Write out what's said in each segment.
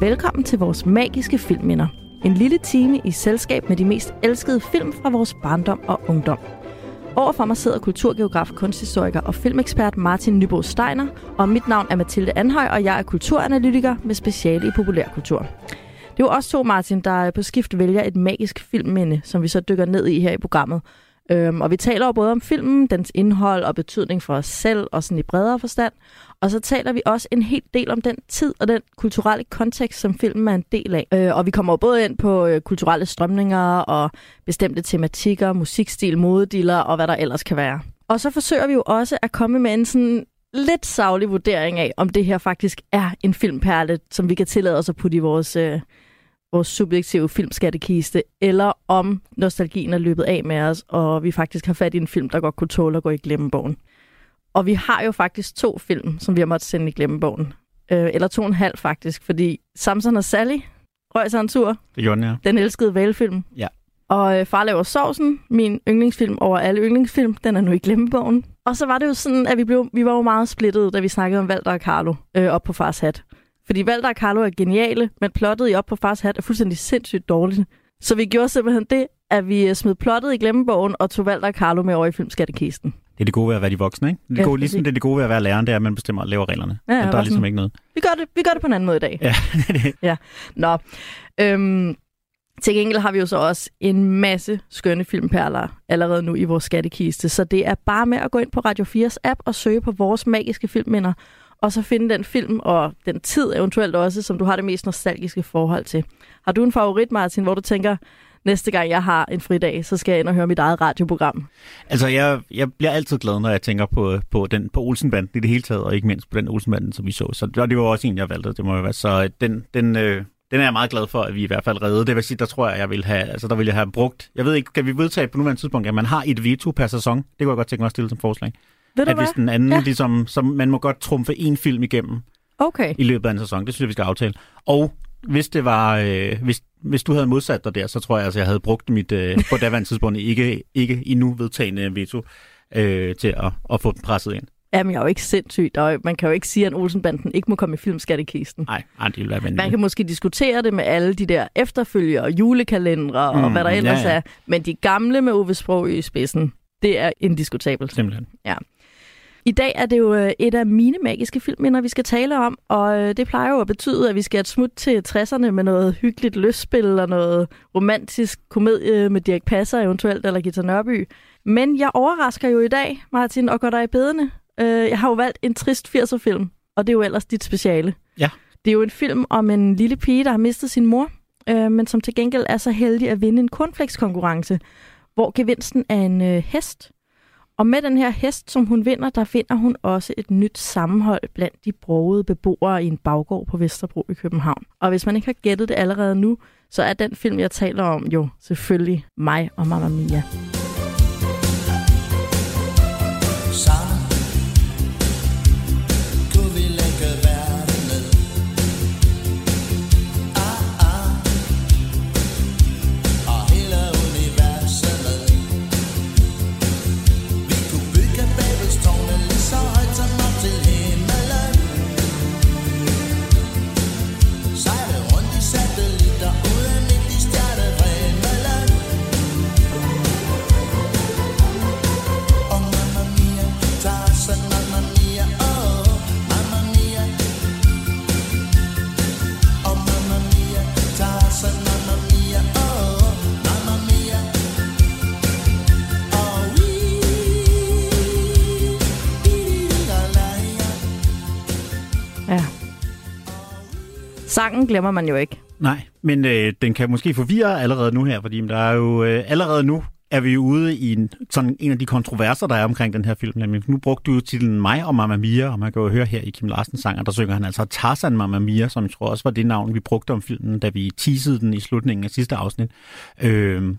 Velkommen til vores magiske filmminder. En lille time i selskab med de mest elskede film fra vores barndom og ungdom. Overfor mig sidder kulturgeograf, kunsthistoriker og filmekspert Martin Nybo Steiner, og mit navn er Mathilde Anhøj, og jeg er kulturanalytiker med speciale i populærkultur. Det er jo også to, Martin, der på skift vælger et magisk filmminde, som vi så dykker ned i her i programmet. Øhm, og vi taler jo både om filmen, dens indhold og betydning for os selv, og sådan i bredere forstand. Og så taler vi også en hel del om den tid og den kulturelle kontekst, som filmen er en del af. Øh, og vi kommer jo både ind på øh, kulturelle strømninger og bestemte tematikker, musikstil, modediller og hvad der ellers kan være. Og så forsøger vi jo også at komme med en sådan lidt savlig vurdering af, om det her faktisk er en filmperle, som vi kan tillade os at putte i vores, øh, vores subjektive filmskattekiste, eller om nostalgien er løbet af med os, og vi faktisk har fat i en film, der godt kunne tåle at gå i glemmebogen. Og vi har jo faktisk to film, som vi har måttet sende i glemmebogen. Øh, eller to og en halv faktisk, fordi Samson og Sally røg sig en tur. Det gjorde den, ja. Den elskede valfilm. Ja. Og øh, Far laver sovsen, min yndlingsfilm over alle yndlingsfilm, den er nu i glemmebogen. Og så var det jo sådan, at vi, blev, vi var jo meget splittet, da vi snakkede om Walter og Carlo øh, op på Fars Hat. Fordi Walter og Carlo er geniale, men plottet i op på Fars Hat er fuldstændig sindssygt dårligt. Så vi gjorde simpelthen det, at vi øh, smed plottet i glemmebogen og tog Walter og Carlo med over i filmskattekisten. Det er det gode ved at være de voksne, ikke? Det er Ja, gode, ligesom præcis. det er det gode ved at være læreren, det er, at man bestemmer og laver reglerne. Ja, Ja, ja, der er ligesom sådan- ikke noget. Vi gør det, vi gør det på en anden måde i dag. Ja, det det. Nå, øhm, til gengæld har vi jo så også en masse skønne filmperler allerede nu i vores skattekiste, så det er bare med at gå ind på Radio 4's app og søge på vores magiske filmminder, og så finde den film og den tid eventuelt også, som du har det mest nostalgiske forhold til. Har du en favorit, Martin, hvor du tænker, næste gang jeg har en fridag, så skal jeg ind og høre mit eget radioprogram? Altså, jeg, jeg bliver altid glad, når jeg tænker på, på, den, på Olsenbanden i det hele taget, og ikke mindst på den Olsenbanden, som vi så. Så det var også en, jeg valgte, det må jeg være. Så øh, den, den, øh, den er jeg meget glad for, at vi i hvert fald redde. Det vil sige, der tror jeg, jeg vil have, altså der vil jeg have brugt. Jeg ved ikke, kan vi vedtage på nuværende tidspunkt, at man har et veto per sæson? Det kunne jeg godt tænke mig at stille som forslag. Ved du At hvad? hvis den anden, Ja. ja. ligesom, så man må godt trumfe en film igennem Okay. i løbet af en sæson. Det synes jeg, vi skal aftale. Og hvis det var, øh, hvis, hvis du havde modsat dig der, så tror jeg, altså, jeg havde brugt mit øh, på daværende tidspunkt ikke, ikke endnu vedtagende veto øh, til at, at få den presset ind. Jamen, jeg er jo ikke sindssygt, og man kan jo ikke sige, at Olsenbanden ikke må komme i filmskattekisten. Nej, det ville være vanvittigt. Man kan måske diskutere det med alle de der efterfølger og julekalendere og Mm, hvad der ellers ja, ja. er. Men de gamle med Ove Sprog i spidsen, det er indiskutabelt. Simpelthen. I dag er det jo øh, et af mine magiske filmminder, vi skal tale om, og øh, det plejer jo at betyde, at vi skal et smut til 60'erne med noget hyggeligt lystspil og noget romantisk komedie med Dirk Passer eventuelt, eller Gita Nørby. Men jeg overrasker jo i dag, Martin, og går dig i bedene. Øh, jeg har jo valgt en trist 80'er-film, og det er jo ellers dit speciale. Ja. Det er jo en film om en lille pige, der har mistet sin mor, men som til gengæld er så heldig at vinde en cornflakes-konkurrence, hvor gevinsten er en hest. Og med den her hest, som hun vinder, der finder hun også et nyt sammenhold blandt de brogede beboere i en baggård på Vesterbro i København. Og hvis man ikke har gættet det allerede nu, så er den film, jeg taler om, jo selvfølgelig mig og Mamma Mia. Glemmer man jo ikke. Nej, men øh, den kan måske forvirre allerede nu her, fordi der er jo øh, allerede nu er vi jo ude i en, sådan en af de kontroverser, der er omkring den her film. Nemlig, nu brugte du jo titlen Mig og Mamma Mia, og man kan jo høre her i Kim Larsens sang, der synger han altså Tarzan Mamma Mia, som jeg tror også var det navn, vi brugte om filmen, da vi teasede den i slutningen af sidste afsnit. Øh,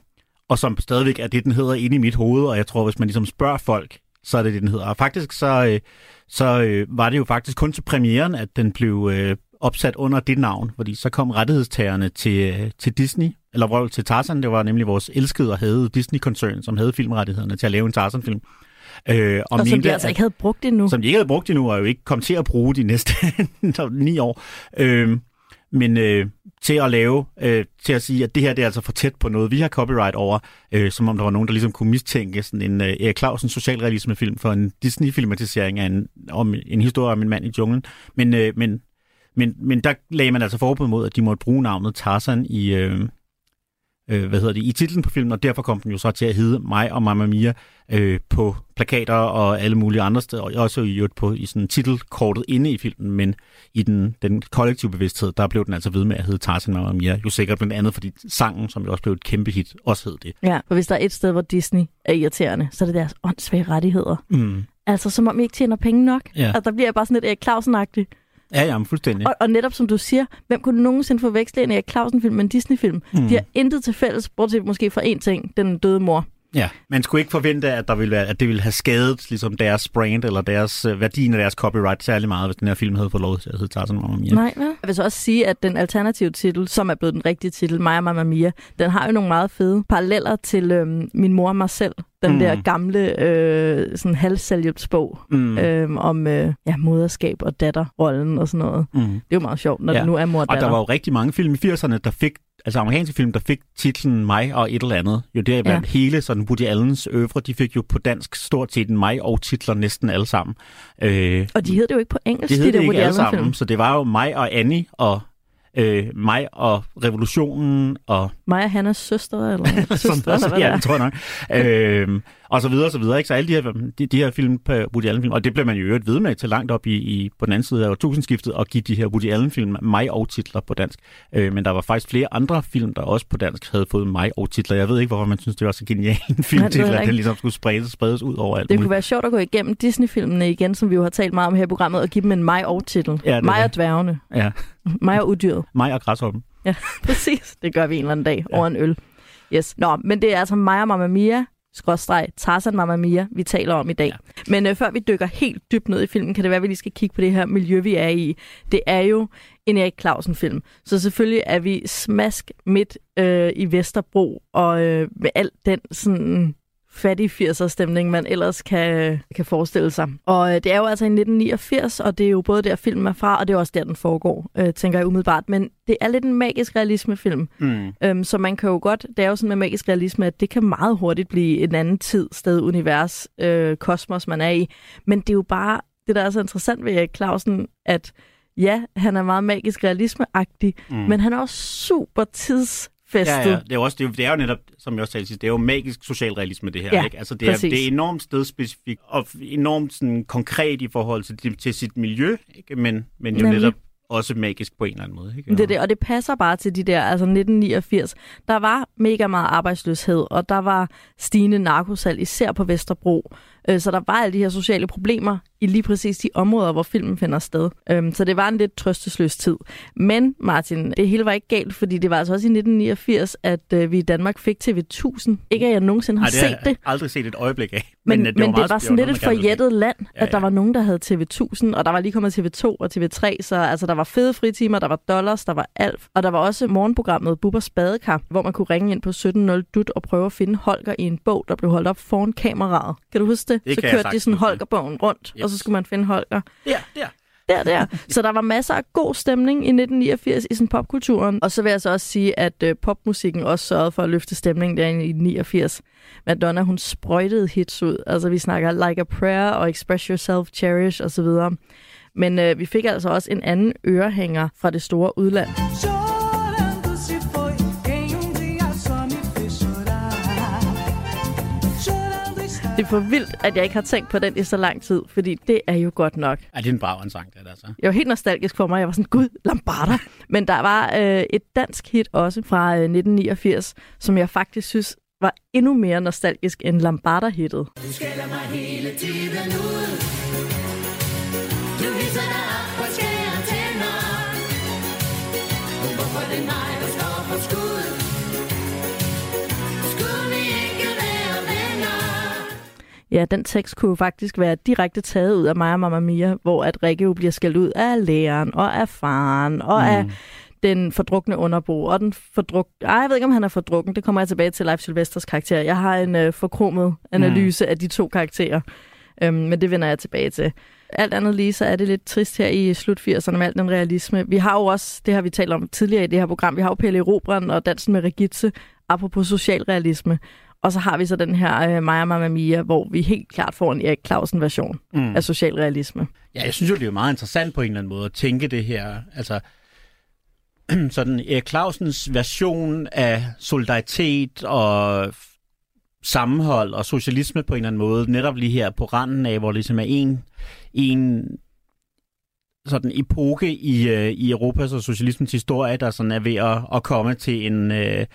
og som stadigvæk er det, den hedder inde i mit hoved, og jeg tror, hvis man ligesom spørger folk, så er det det, den hedder. Og faktisk så, øh, så øh, var det jo faktisk kun til premieren, at den blev øh, opsat under det navn, fordi så kom rettighedstagerne til, øh, til Disney, eller vrøvl til Tarzan, det var nemlig vores elskede og havde Disney-koncern, som havde filmrettighederne til at lave en Tarzan-film. Øh, Og, og som de altså ikke havde brugt endnu. som de ikke havde brugt endnu, og jo ikke kom til at bruge de næste ni år. Øhm, men øh, til at lave, øh, til at sige, at det her det er altså for tæt på noget, vi har copyright over, øh, som om der var nogen, der ligesom kunne mistænke sådan en øh, Erik Clausen socialrealisme-film for en Disney-filmatisering af en, om en historie om en mand i junglen. Men, øh, men, men, men der lagde man altså forbud mod, at de måtte bruge navnet Tarzan i, øh, øh, hvad hedder det, i titlen på filmen, og derfor kom den jo så til at hedde mig og Mamma Mia øh, på plakater og alle mulige andre steder, og også i, øvrigt på, i sådan titelkortet inde i filmen, men i den, den kollektive bevidsthed, der blev den altså ved med at hedde Tarzan Mamma Mia, jo sikkert blandt andet, fordi sangen, som jo også blev et kæmpe hit, også hed det. Ja, for hvis der er et sted, hvor Disney er irriterende, så er det deres åndssvage rettigheder. Mm. Altså, som om I ikke tjener penge nok. Ja. Og der bliver jeg bare sådan lidt Erik Clausen-agtig. Ja, ja, fuldstændig. Og, og netop som du siger, hvem kunne nogensinde forveksle en Erik Clausen-film med en Disney-film? Mm. De har intet til fælles, bortset måske for én ting, den døde mor. Ja, man skulle ikke forvente, at, der ville være, at det ville have skadet ligesom deres brand eller deres øh, værdien af deres copyright særlig meget, hvis den her film havde fået lov til at hedde Tarzan Mamma Mia. Nej, vel? Jeg vil så også sige, at den alternative titel, som er blevet den rigtige titel, Maja Mamma Mia, den har jo nogle meget fede paralleller til øhm, Min mor og mig selv. Den Mm. der gamle øh, sådan halvselvhjælpsbog Mm. øhm, om øh, ja, moderskab og datterrollen og sådan noget. Mm. Det er jo meget sjovt, når Ja. det nu er mor og Og datter. der var jo rigtig mange film i 80'erne, der fik, altså amerikanske film, der fik titlen Mig og et eller andet. Jo der blandt ja. hele sådan Woody Allens øvre, de fik jo på dansk stort set en mig og titler næsten alle sammen. Øh, Og de hed det jo ikke på engelsk, det hed de det ikke Woody alle sammen, så det var jo mig og Annie og øh, mig og revolutionen og Mig og Hannas søster, eller sådan søster, eller noget. hvad Ja, det tror jeg nok. øhm, og så videre, og så videre. Ikke? Så alle de her, de, de her film på Woody Allen-film, og det blev man jo øvrigt ved med til langt op i, i på den anden side af årtusindskiftet, og give de her Woody Allen-film mig og titler på dansk. Øh, men der var faktisk flere andre film, der også på dansk havde fået mig og titler. Jeg ved ikke, hvorfor man synes, det var så genial en filmtitel, at den ligesom skulle spredes, spredes ud over alt Det muligt. kunne være sjovt at gå igennem Disney-filmene igen, som vi jo har talt meget om her i programmet, og give dem en mig og titel. Ja, mig og dværgene. Ja, Mig og udyret. mig og græshoppen. Ja, præcis. Det gør vi en eller anden dag ja. over en øl. Yes. Nå, men det er altså mig og Mamma Mia, skråstreg Tarzan Mamma Mia, vi taler om i dag. Ja. Men øh, før vi dykker helt dybt ned i filmen, kan det være, at vi lige skal kigge på det her miljø, vi er i. Det er jo en Erik Clausen-film. Så selvfølgelig er vi smask midt øh, i Vesterbro, og øh, med alt den sådan fattig 80'er stemning, man ellers kan, kan forestille sig. Og øh, det er jo altså i 1989, og det er jo både der filmen er fra, og det er også der, den foregår, øh, tænker jeg umiddelbart. Men det er lidt en magisk realismefilm, Mm. øhm, så man kan jo godt, det er jo sådan med magisk realisme, at det kan meget hurtigt blive en anden tid, sted, univers, øh, kosmos, man er i. Men det er jo bare, det der er så interessant ved Erik Clausen, at ja, han er meget magisk realisme-agtig, Mm. men han er også super tidsfæstet. Ja, ja. Det, er jo også, det, er jo, det er jo netop, som jeg også sagde sidst, det er jo magisk socialrealisme, det her. Ja, ikke? Altså, det, er, præcis. det er enormt stedspecifikt og enormt sådan, konkret i forhold til, til sit miljø, ikke? Men, men jo Nemlig. netop også magisk på en eller anden måde. Ikke? Det er det, og det passer bare til de der, altså 1989. Der var mega meget arbejdsløshed, og der var stigende narkosalg, især på Vesterbro. Øh, Så der var alle de her sociale problemer i lige præcis de områder, hvor filmen finder sted. Øhm, Så det var en lidt trøstesløs tid. Men Martin, det hele var ikke galt, fordi det var altså også i 1989, at øh, vi i Danmark fik TV1000. Ikke at jeg nogensinde har Ej, det har set jeg det. aldrig set et øjeblik af. Men, men, øh, det, men meget- det var sådan lidt et forjættet land, Ja, at der ja. var nogen, der havde TV1000, og der var lige kommet TV2 og TV3, så altså, der var fede fritimer, der var dollars, der var alt, og der var også morgenprogrammet Bubbers Badekar, hvor man kunne ringe ind på 17.0 dut og prøve at finde Holger i en bog, der blev holdt op foran kameraet. Kan du huske det? Det så kørte de sådan. Holgerbogen rundt, Yep. og så skulle man finde Holger. Ja, der. Der, der. Så der var masser af god stemning i 1989 i sådan popkulturen. Og så vil jeg så også sige, at øh, popmusikken også sørgede for at løfte stemningen der i 89. Madonna, hun sprøjtede hits ud. Altså vi snakker Like a Prayer og Express Yourself, Cherish osv. Men øh, vi fik altså også en anden ørehænger fra det store udland. Chorando Det er for vildt, at jeg ikke har tænkt på den i så lang tid, fordi det er jo godt nok. Ja, det er en brav en sang, det der, altså. Jeg var helt nostalgisk for mig. Jeg var sådan, gud, Lambarda. Men der var øh, et dansk hit også fra øh, 1989, som jeg faktisk synes var endnu mere nostalgisk end Lambarda-hittet. Du skælder mig hele tiden ud. Du viser dig Ja, den tekst kunne faktisk være direkte taget ud af mig og Mamma Mia, hvor at Rikke jo bliver skældt ud af læreren og af faren og mm. af den fordrukne underbo og den fordruk... Ej, jeg ved ikke, om han er fordrukken. Det kommer jeg tilbage til Leif Sylvesters karakter. Jeg har en øh, forkromet analyse mm. af de to karakterer. Øhm, men det vender jeg tilbage til. Alt andet lige, så er det lidt trist her i slut 80'erne med al den realisme. Vi har jo også, det har vi talt om tidligere i det her program, vi har jo Pelle Robren og Dansen med Regitze, apropos socialrealisme. Og så har vi så den her øh, Maja Mamma Mia, hvor vi helt klart får en Erik Clausen-version mm. af socialrealisme. Ja, jeg synes jo, det er meget interessant på en eller anden måde at tænke det her. Altså, sådan Erik Clausens version af solidaritet og sammenhold og socialisme på en eller anden måde, netop lige her på randen af, hvor det ligesom er en, en sådan epoke i, øh, i Europas og socialismens historie, der sådan er ved at, at komme til en, øh,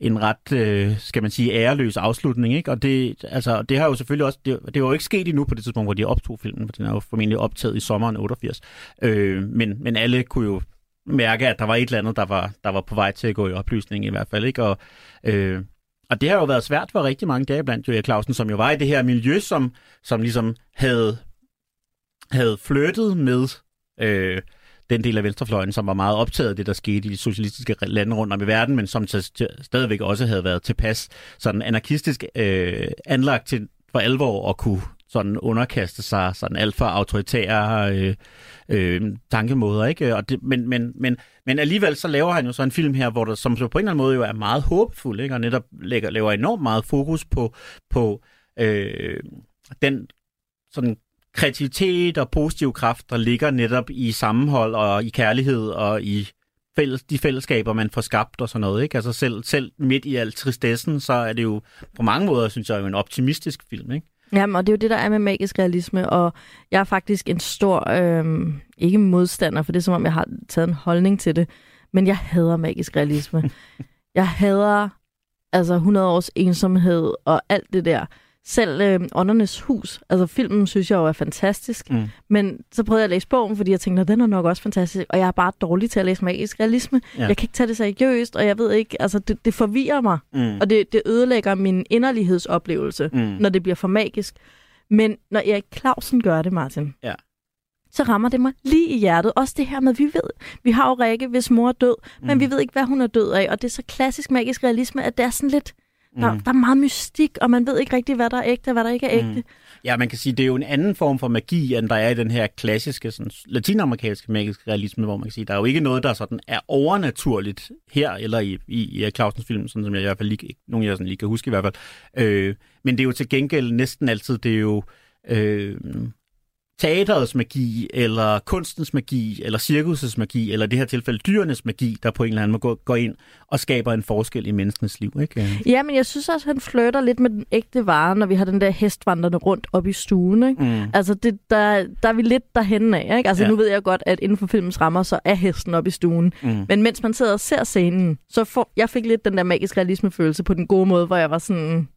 en ret, øh, skal man sige, æreløs afslutning. Ikke? Og det, altså, det har jo selvfølgelig også, det, det var jo ikke sket endnu på det tidspunkt, hvor de optog filmen, for den er jo formentlig optaget i sommeren 88. Øh, men, men alle kunne jo mærke, at der var et eller andet, der var, der var på vej til at gå i oplysning i hvert fald. Ikke? Og, øh, og det har jo været svært for rigtig mange dage blandt Julia Clausen, som jo var i det her miljø, som, som ligesom havde, havde flyttet med øh, den del af venstrefløjen, som var meget optaget af det, der skete i de socialistiske lande rundt om i verden, men som t- t- stadigvæk også havde været tilpas sådan anarkistisk øh, anlagt til for alvor at kunne sådan underkaste sig sådan alt for autoritære øh, øh, tankemåder, ikke? Og det, men, men, men, men alligevel så laver han jo så en film her, hvor der, som så på en eller anden måde jo er meget håbefuld, ikke? Og netop lægger, laver enormt meget fokus på, på øh, den sådan kreativitet og positiv kraft, der ligger netop i sammenhold og i kærlighed og i fælles, de fællesskaber, man får skabt og sådan noget. Ikke? Altså selv, selv midt i al tristessen, så er det jo på mange måder, synes jeg, jo en optimistisk film. Ikke? Jamen, og det er jo det, der er med magisk realisme, og jeg er faktisk en stor, øhm, ikke modstander, for det er som om, jeg har taget en holdning til det, men jeg hader magisk realisme. jeg hader altså 100 års ensomhed og alt det der. Selv øh, Åndernes Hus, altså filmen synes jeg jo er fantastisk, Mm. men så prøvede jeg at læse bogen, fordi jeg tænkte, at den er nok også fantastisk, og jeg er bare dårlig til at læse magisk realisme. Ja. Ja. Jeg kan ikke tage det seriøst, og jeg ved ikke, altså det, det forvirrer mig, Mm. og det, det ødelægger min inderlighedsoplevelse Mm. når det bliver for magisk. Men når Erik Clausen gør det, Martin, Ja. så rammer det mig lige i hjertet. Også det her med, vi ved, vi har jo Rikke, hvis mor er død, mm. men vi ved ikke, hvad hun er død af. Og det er så klassisk magisk realisme, at det er sådan lidt, der, Mm. der er meget mystik, og man ved ikke rigtig, hvad der er ægte, og hvad der ikke er Mm. ægte. Ja, man kan sige, det er jo en anden form for magi, end der er i den her klassiske sådan, latinamerikanske magiske realisme, hvor man kan sige, der er jo ikke noget, der sådan er overnaturligt her, eller i, i, i Clausens film, sådan som jeg i hvert fald lige, ikke nogen jer sådan lige kan huske i hvert fald. Øh, men det er jo til gengæld næsten altid, det er jo øh, teaterets magi, eller kunstens magi, eller cirkusets magi, eller i det her tilfælde dyrenes magi, der på en eller anden måde går, går ind og skaber en forskel i menneskenes liv. Ikke? Ja, men jeg synes også, at han flytter lidt med den ægte vare, når vi har den der hest vandrende rundt op i stuen. Ikke? Mm. Altså, det, der, der er vi lidt derhen af. Ikke? Altså, Ja. nu ved jeg godt, at inden for filmens rammer, så er hesten op i stuen. Mm. Men mens man sidder og ser scenen, så får, jeg fik lidt den der magisk realisme-følelse på den gode måde, hvor jeg var sådan,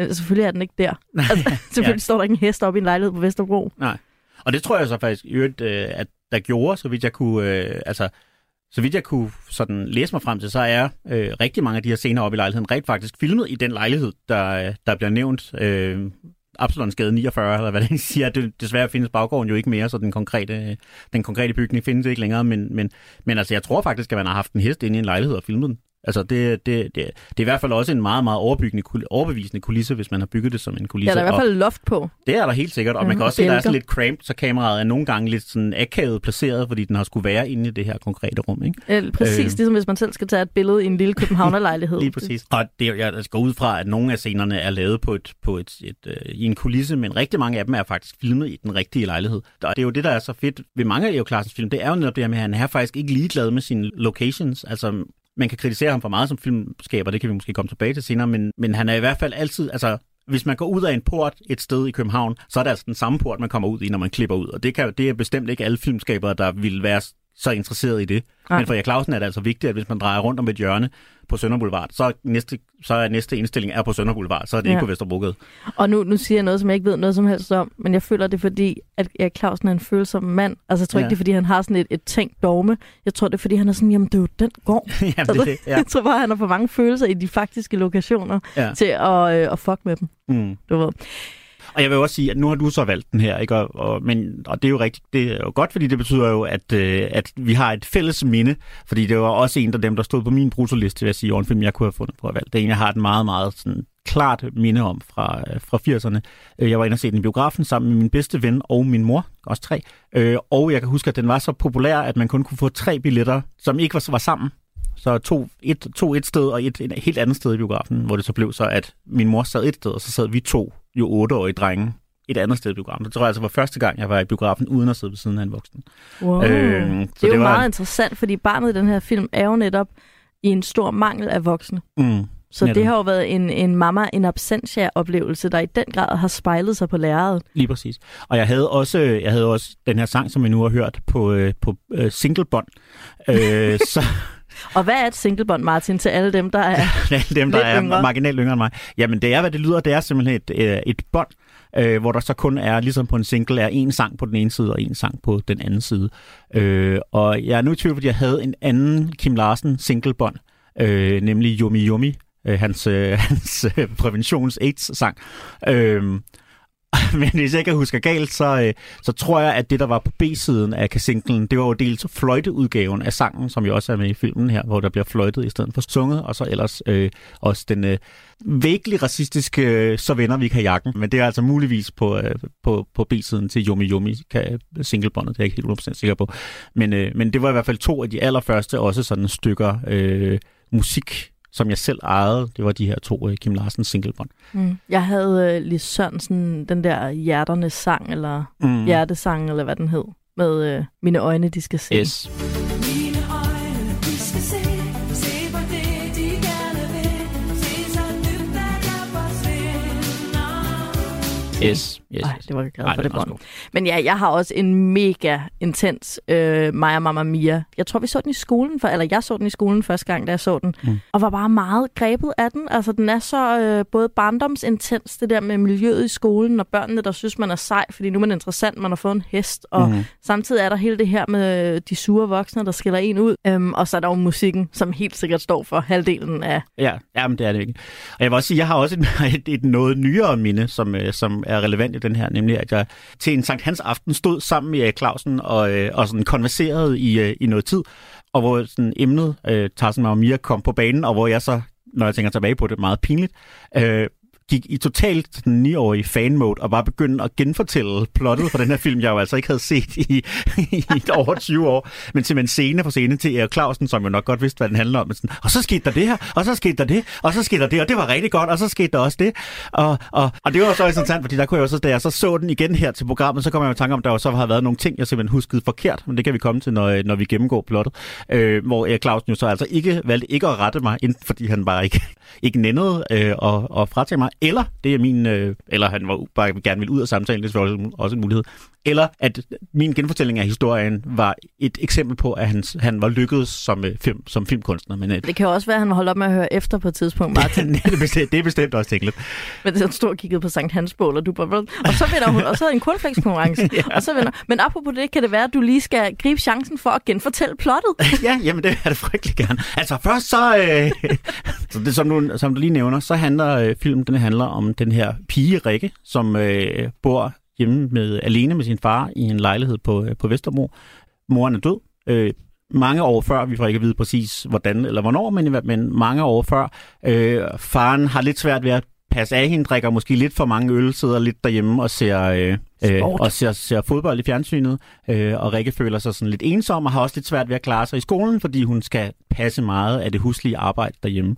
"Øh, selvfølgelig er den ikke der. Altså, selvfølgelig ja. står der ikke en hest op i en lejlighed på Vesterbro. Nej. Og det tror jeg så faktisk i øvrigt, øh, at der gjorde, så vidt jeg kunne, øh, altså, så vidt jeg kunne sådan læse mig frem til, så er øh, rigtig mange af de her scener op i lejligheden rent faktisk filmet i den lejlighed, der, øh, der bliver nævnt. Øh, Absalonsgade 49, eller hvad det siger. Det, desværre findes baggården jo ikke mere, så den konkrete, den konkrete bygning findes ikke længere. Men, men, men altså, jeg tror faktisk, at man har haft en hest inde i en lejlighed og filmet den. Altså, det, det, det, det er i hvert fald også en meget, meget overbyggende, overbevisende kulisse, hvis man har bygget det som en kulisse. Ja, der er i hvert fald loft på. det er der helt sikkert, og Ja, man kan og også se, at der er sådan lidt cramped, så kameraet er nogle gange lidt sådan akavet placeret, fordi den har skulle være inde i det her konkrete rum, ikke? Øh, præcis, Øh. ligesom hvis man selv skal tage et billede i en lille københavnerlejlighed. Lige præcis. Og det, er jeg går ud fra, at nogle af scenerne er lavet på et, på et, et, øh, i en kulisse, men rigtig mange af dem er faktisk filmet i den rigtige lejlighed. Og det er jo det, der er så fedt ved mange af Leo film, det er jo netop det her med, at han er faktisk ikke ligeglad med sine locations. Altså, man kan kritisere ham for meget som filmskaber, det kan vi måske komme tilbage til senere, men, men han er i hvert fald altid, altså hvis man går ud af en port et sted i København, så er det altså den samme port, man kommer ud i, når man klipper ud. Og det, kan, det er bestemt ikke alle filmskabere, der vil være så interesseret i det. Nej. Men for Erik Clausen er det altså vigtigt, at hvis man drejer rundt om et hjørne på Sønder Boulevard, så næste, så er næste indstilling er på Sønder Boulevard, så er det ja. Ikke på Vesterbrogade. Og nu, nu siger jeg noget, som jeg ikke ved noget som helst om, men jeg føler det er fordi, at Erik Clausen er en følsom mand. Altså jeg tror Ja. ikke, det er fordi, han har sådan et, et tænkt dogme. Jeg tror, det er fordi, han er sådan, jamen det er jo den gård. Jamen, det, det, ja. Jeg tror bare, han har for mange følelser i de faktiske lokationer Ja. til at, øh, at fuck med dem. Mm. Du ved. Og jeg vil også sige, at nu har du så valgt den her, ikke? Og, og, men, og det er jo rigtigt, det er jo godt, fordi det betyder jo, at, øh, at vi har et fælles minde, fordi det var også en af dem, der stod på min brutoliste, vil jeg sige, over en film, jeg kunne have fundet på at valge. Det er en, jeg har et meget, meget sådan, klart minde om fra, øh, fra 80'erne. Øh, jeg var inde og se den i biografen sammen med min bedste ven og min mor, også tre. Øh, og jeg kan huske, at den var så populær, at man kun kunne få tre billetter, som ikke var, var sammen. Så to et, to et sted og et, et helt andet sted i biografen, hvor det så blev så, at min mor sad et sted, og så sad vi to, jo otteårige drenge, et andet sted i biografen. Det tror jeg altså var første gang, jeg var i biografen, uden at sidde ved siden af en voksen. Wow. Øh, det så er jo det var- meget interessant, fordi barnet i den her film er jo netop i en stor mangel af voksne. Mm. Så Netop. det har jo været en, en mamma en absentia-oplevelse, der i den grad har spejlet sig på læreret. Lige præcis. Og jeg havde også, jeg havde også den her sang, som vi nu har hørt på, øh, på øh, singlebånd. Øh, så Og hvad er et singlebånd, Martin, til alle dem, der er... alle dem, der er yngre. marginalt yngre end mig. Jamen, det er, hvad det lyder. Det er simpelthen et, øh, et bånd, øh, hvor der så kun er, ligesom på en single, er en sang på den ene side og en sang på den anden side. Øh, og jeg er nu i tvivl, fordi jeg havde en anden Kim Larsen singlebånd, øh, nemlig Yumi Yumi, øh, hans, øh, hans øh, præventions-AIDS-sang. Øh, men hvis jeg ikke husker galt, så, øh, så tror jeg, at det, der var på B-siden af singlen, det var jo dels fløjteudgaven af sangen, som jo også er med i filmen her, hvor der bliver fløjtet i stedet for sunget, og så ellers øh, også den øh, virkelig racistiske øh, Så vender vi kajakken. Men det er altså muligvis på, øh, på, på B-siden til Yummy Yummy singlebåndet, det er jeg ikke helt 100% sikker på. Men, øh, men det var i hvert fald to af de allerførste også sådan stykker øh, musik, som jeg selv ejede. Det var de her to øh, Kim Larsen singlebånd. Mm. Jeg havde øh, Lis Sørensen, den der hjerternes sang, eller Mm. hjertesang, eller hvad den hed, med øh, mine øjne, de skal se. Yes. Forsvinder. Yes. yes. Ej, det var jeg glad Ej, for den det også bånd. Men ja, jeg har også en mega intens øh, Maja Mamma Mia. Jeg tror, vi så den i skolen, for, eller jeg så den i skolen første gang, da jeg så den, Mm. og var bare meget grebet af den. Altså, den er så øh, både barndomsintens, det der med miljøet i skolen, og børnene, der synes, man er sej, fordi nu er man interessant, man har fået en hest, og Mhm. samtidig er der hele det her med de sure voksne, der skiller en ud. Øhm, og så er der jo musikken, som helt sikkert står for halvdelen af... Ja, jamen, det er det ikke. Og jeg vil også sige, jeg har også et, et, et noget nyere minde, som, øh, som er relevant i den her, nemlig at jeg til en Sankt Hans aften stod sammen med Erik Clausen og, øh, og sådan konverserede i, øh, i noget tid, og hvor sådan emnet øh, Tarzan og Mia kom på banen, og hvor jeg så, når jeg tænker tilbage på det, meget pinligt, øh, gik i totalt 9-årig fan-mode og bare begyndte at genfortælle plottet for den her film, jeg jo altså ikke havde set i, i over 20 år. Men simpelthen scene for scene til Erik Clausen, som jo nok godt vidste, hvad den handler om. Men sådan, og så skete der det her, og så skete der det, og så skete der det, og det var rigtig godt, og så skete der også det. Og, og, og det var så interessant, fordi der kunne jeg også, da jeg så så den igen her til programmet, så kom jeg i tanke om, at der jo så har været nogle ting, jeg simpelthen huskede forkert, men det kan vi komme til, når, når vi gennemgår plottet. Øh, hvor Erik Clausen jo så altså ikke valgte ikke at rette mig, enten fordi han bare ikke, ikke nændede øh, og, og fratage mig, eller det er min, øh, eller han var bare gerne vil ud af samtalen, det er selvfølgelig også en mulighed, eller at min genfortælling af historien var et eksempel på, at han, han var lykkedes som, øh, film, som filmkunstner. Men øh, Det kan jo også være, at han holdt op med at høre efter på et tidspunkt, Martin. det, er bestemt, det er bestemt også tænkeligt. Men det er stor kigget på Sankt Hans bål, og du bare, og så vinder hun, og så er en cornflakes-konkurrence, ja. og så vinder. Men apropos det, kan det være, at du lige skal gribe chancen for at genfortælle plottet. ja, jamen det er det frygtelig gerne. Altså først så, øh, så det, som, du, som du lige nævner, så handler øh, filmen den handler om den her pige Rikke, som øh, bor hjemme med, alene med sin far i en lejlighed på, øh, på Vesterbro. Moren er død. Øh, mange år før, vi får ikke at vide præcis hvordan eller hvornår, men, men mange år før. Øh, faren har lidt svært ved at passe af hende, drikker måske lidt for mange øl, sidder lidt derhjemme og ser, øh, øh, og ser, ser fodbold i fjernsynet. Øh, og Rikke føler sig sådan lidt ensom og har også lidt svært ved at klare sig i skolen, fordi hun skal passe meget af det huslige arbejde derhjemme.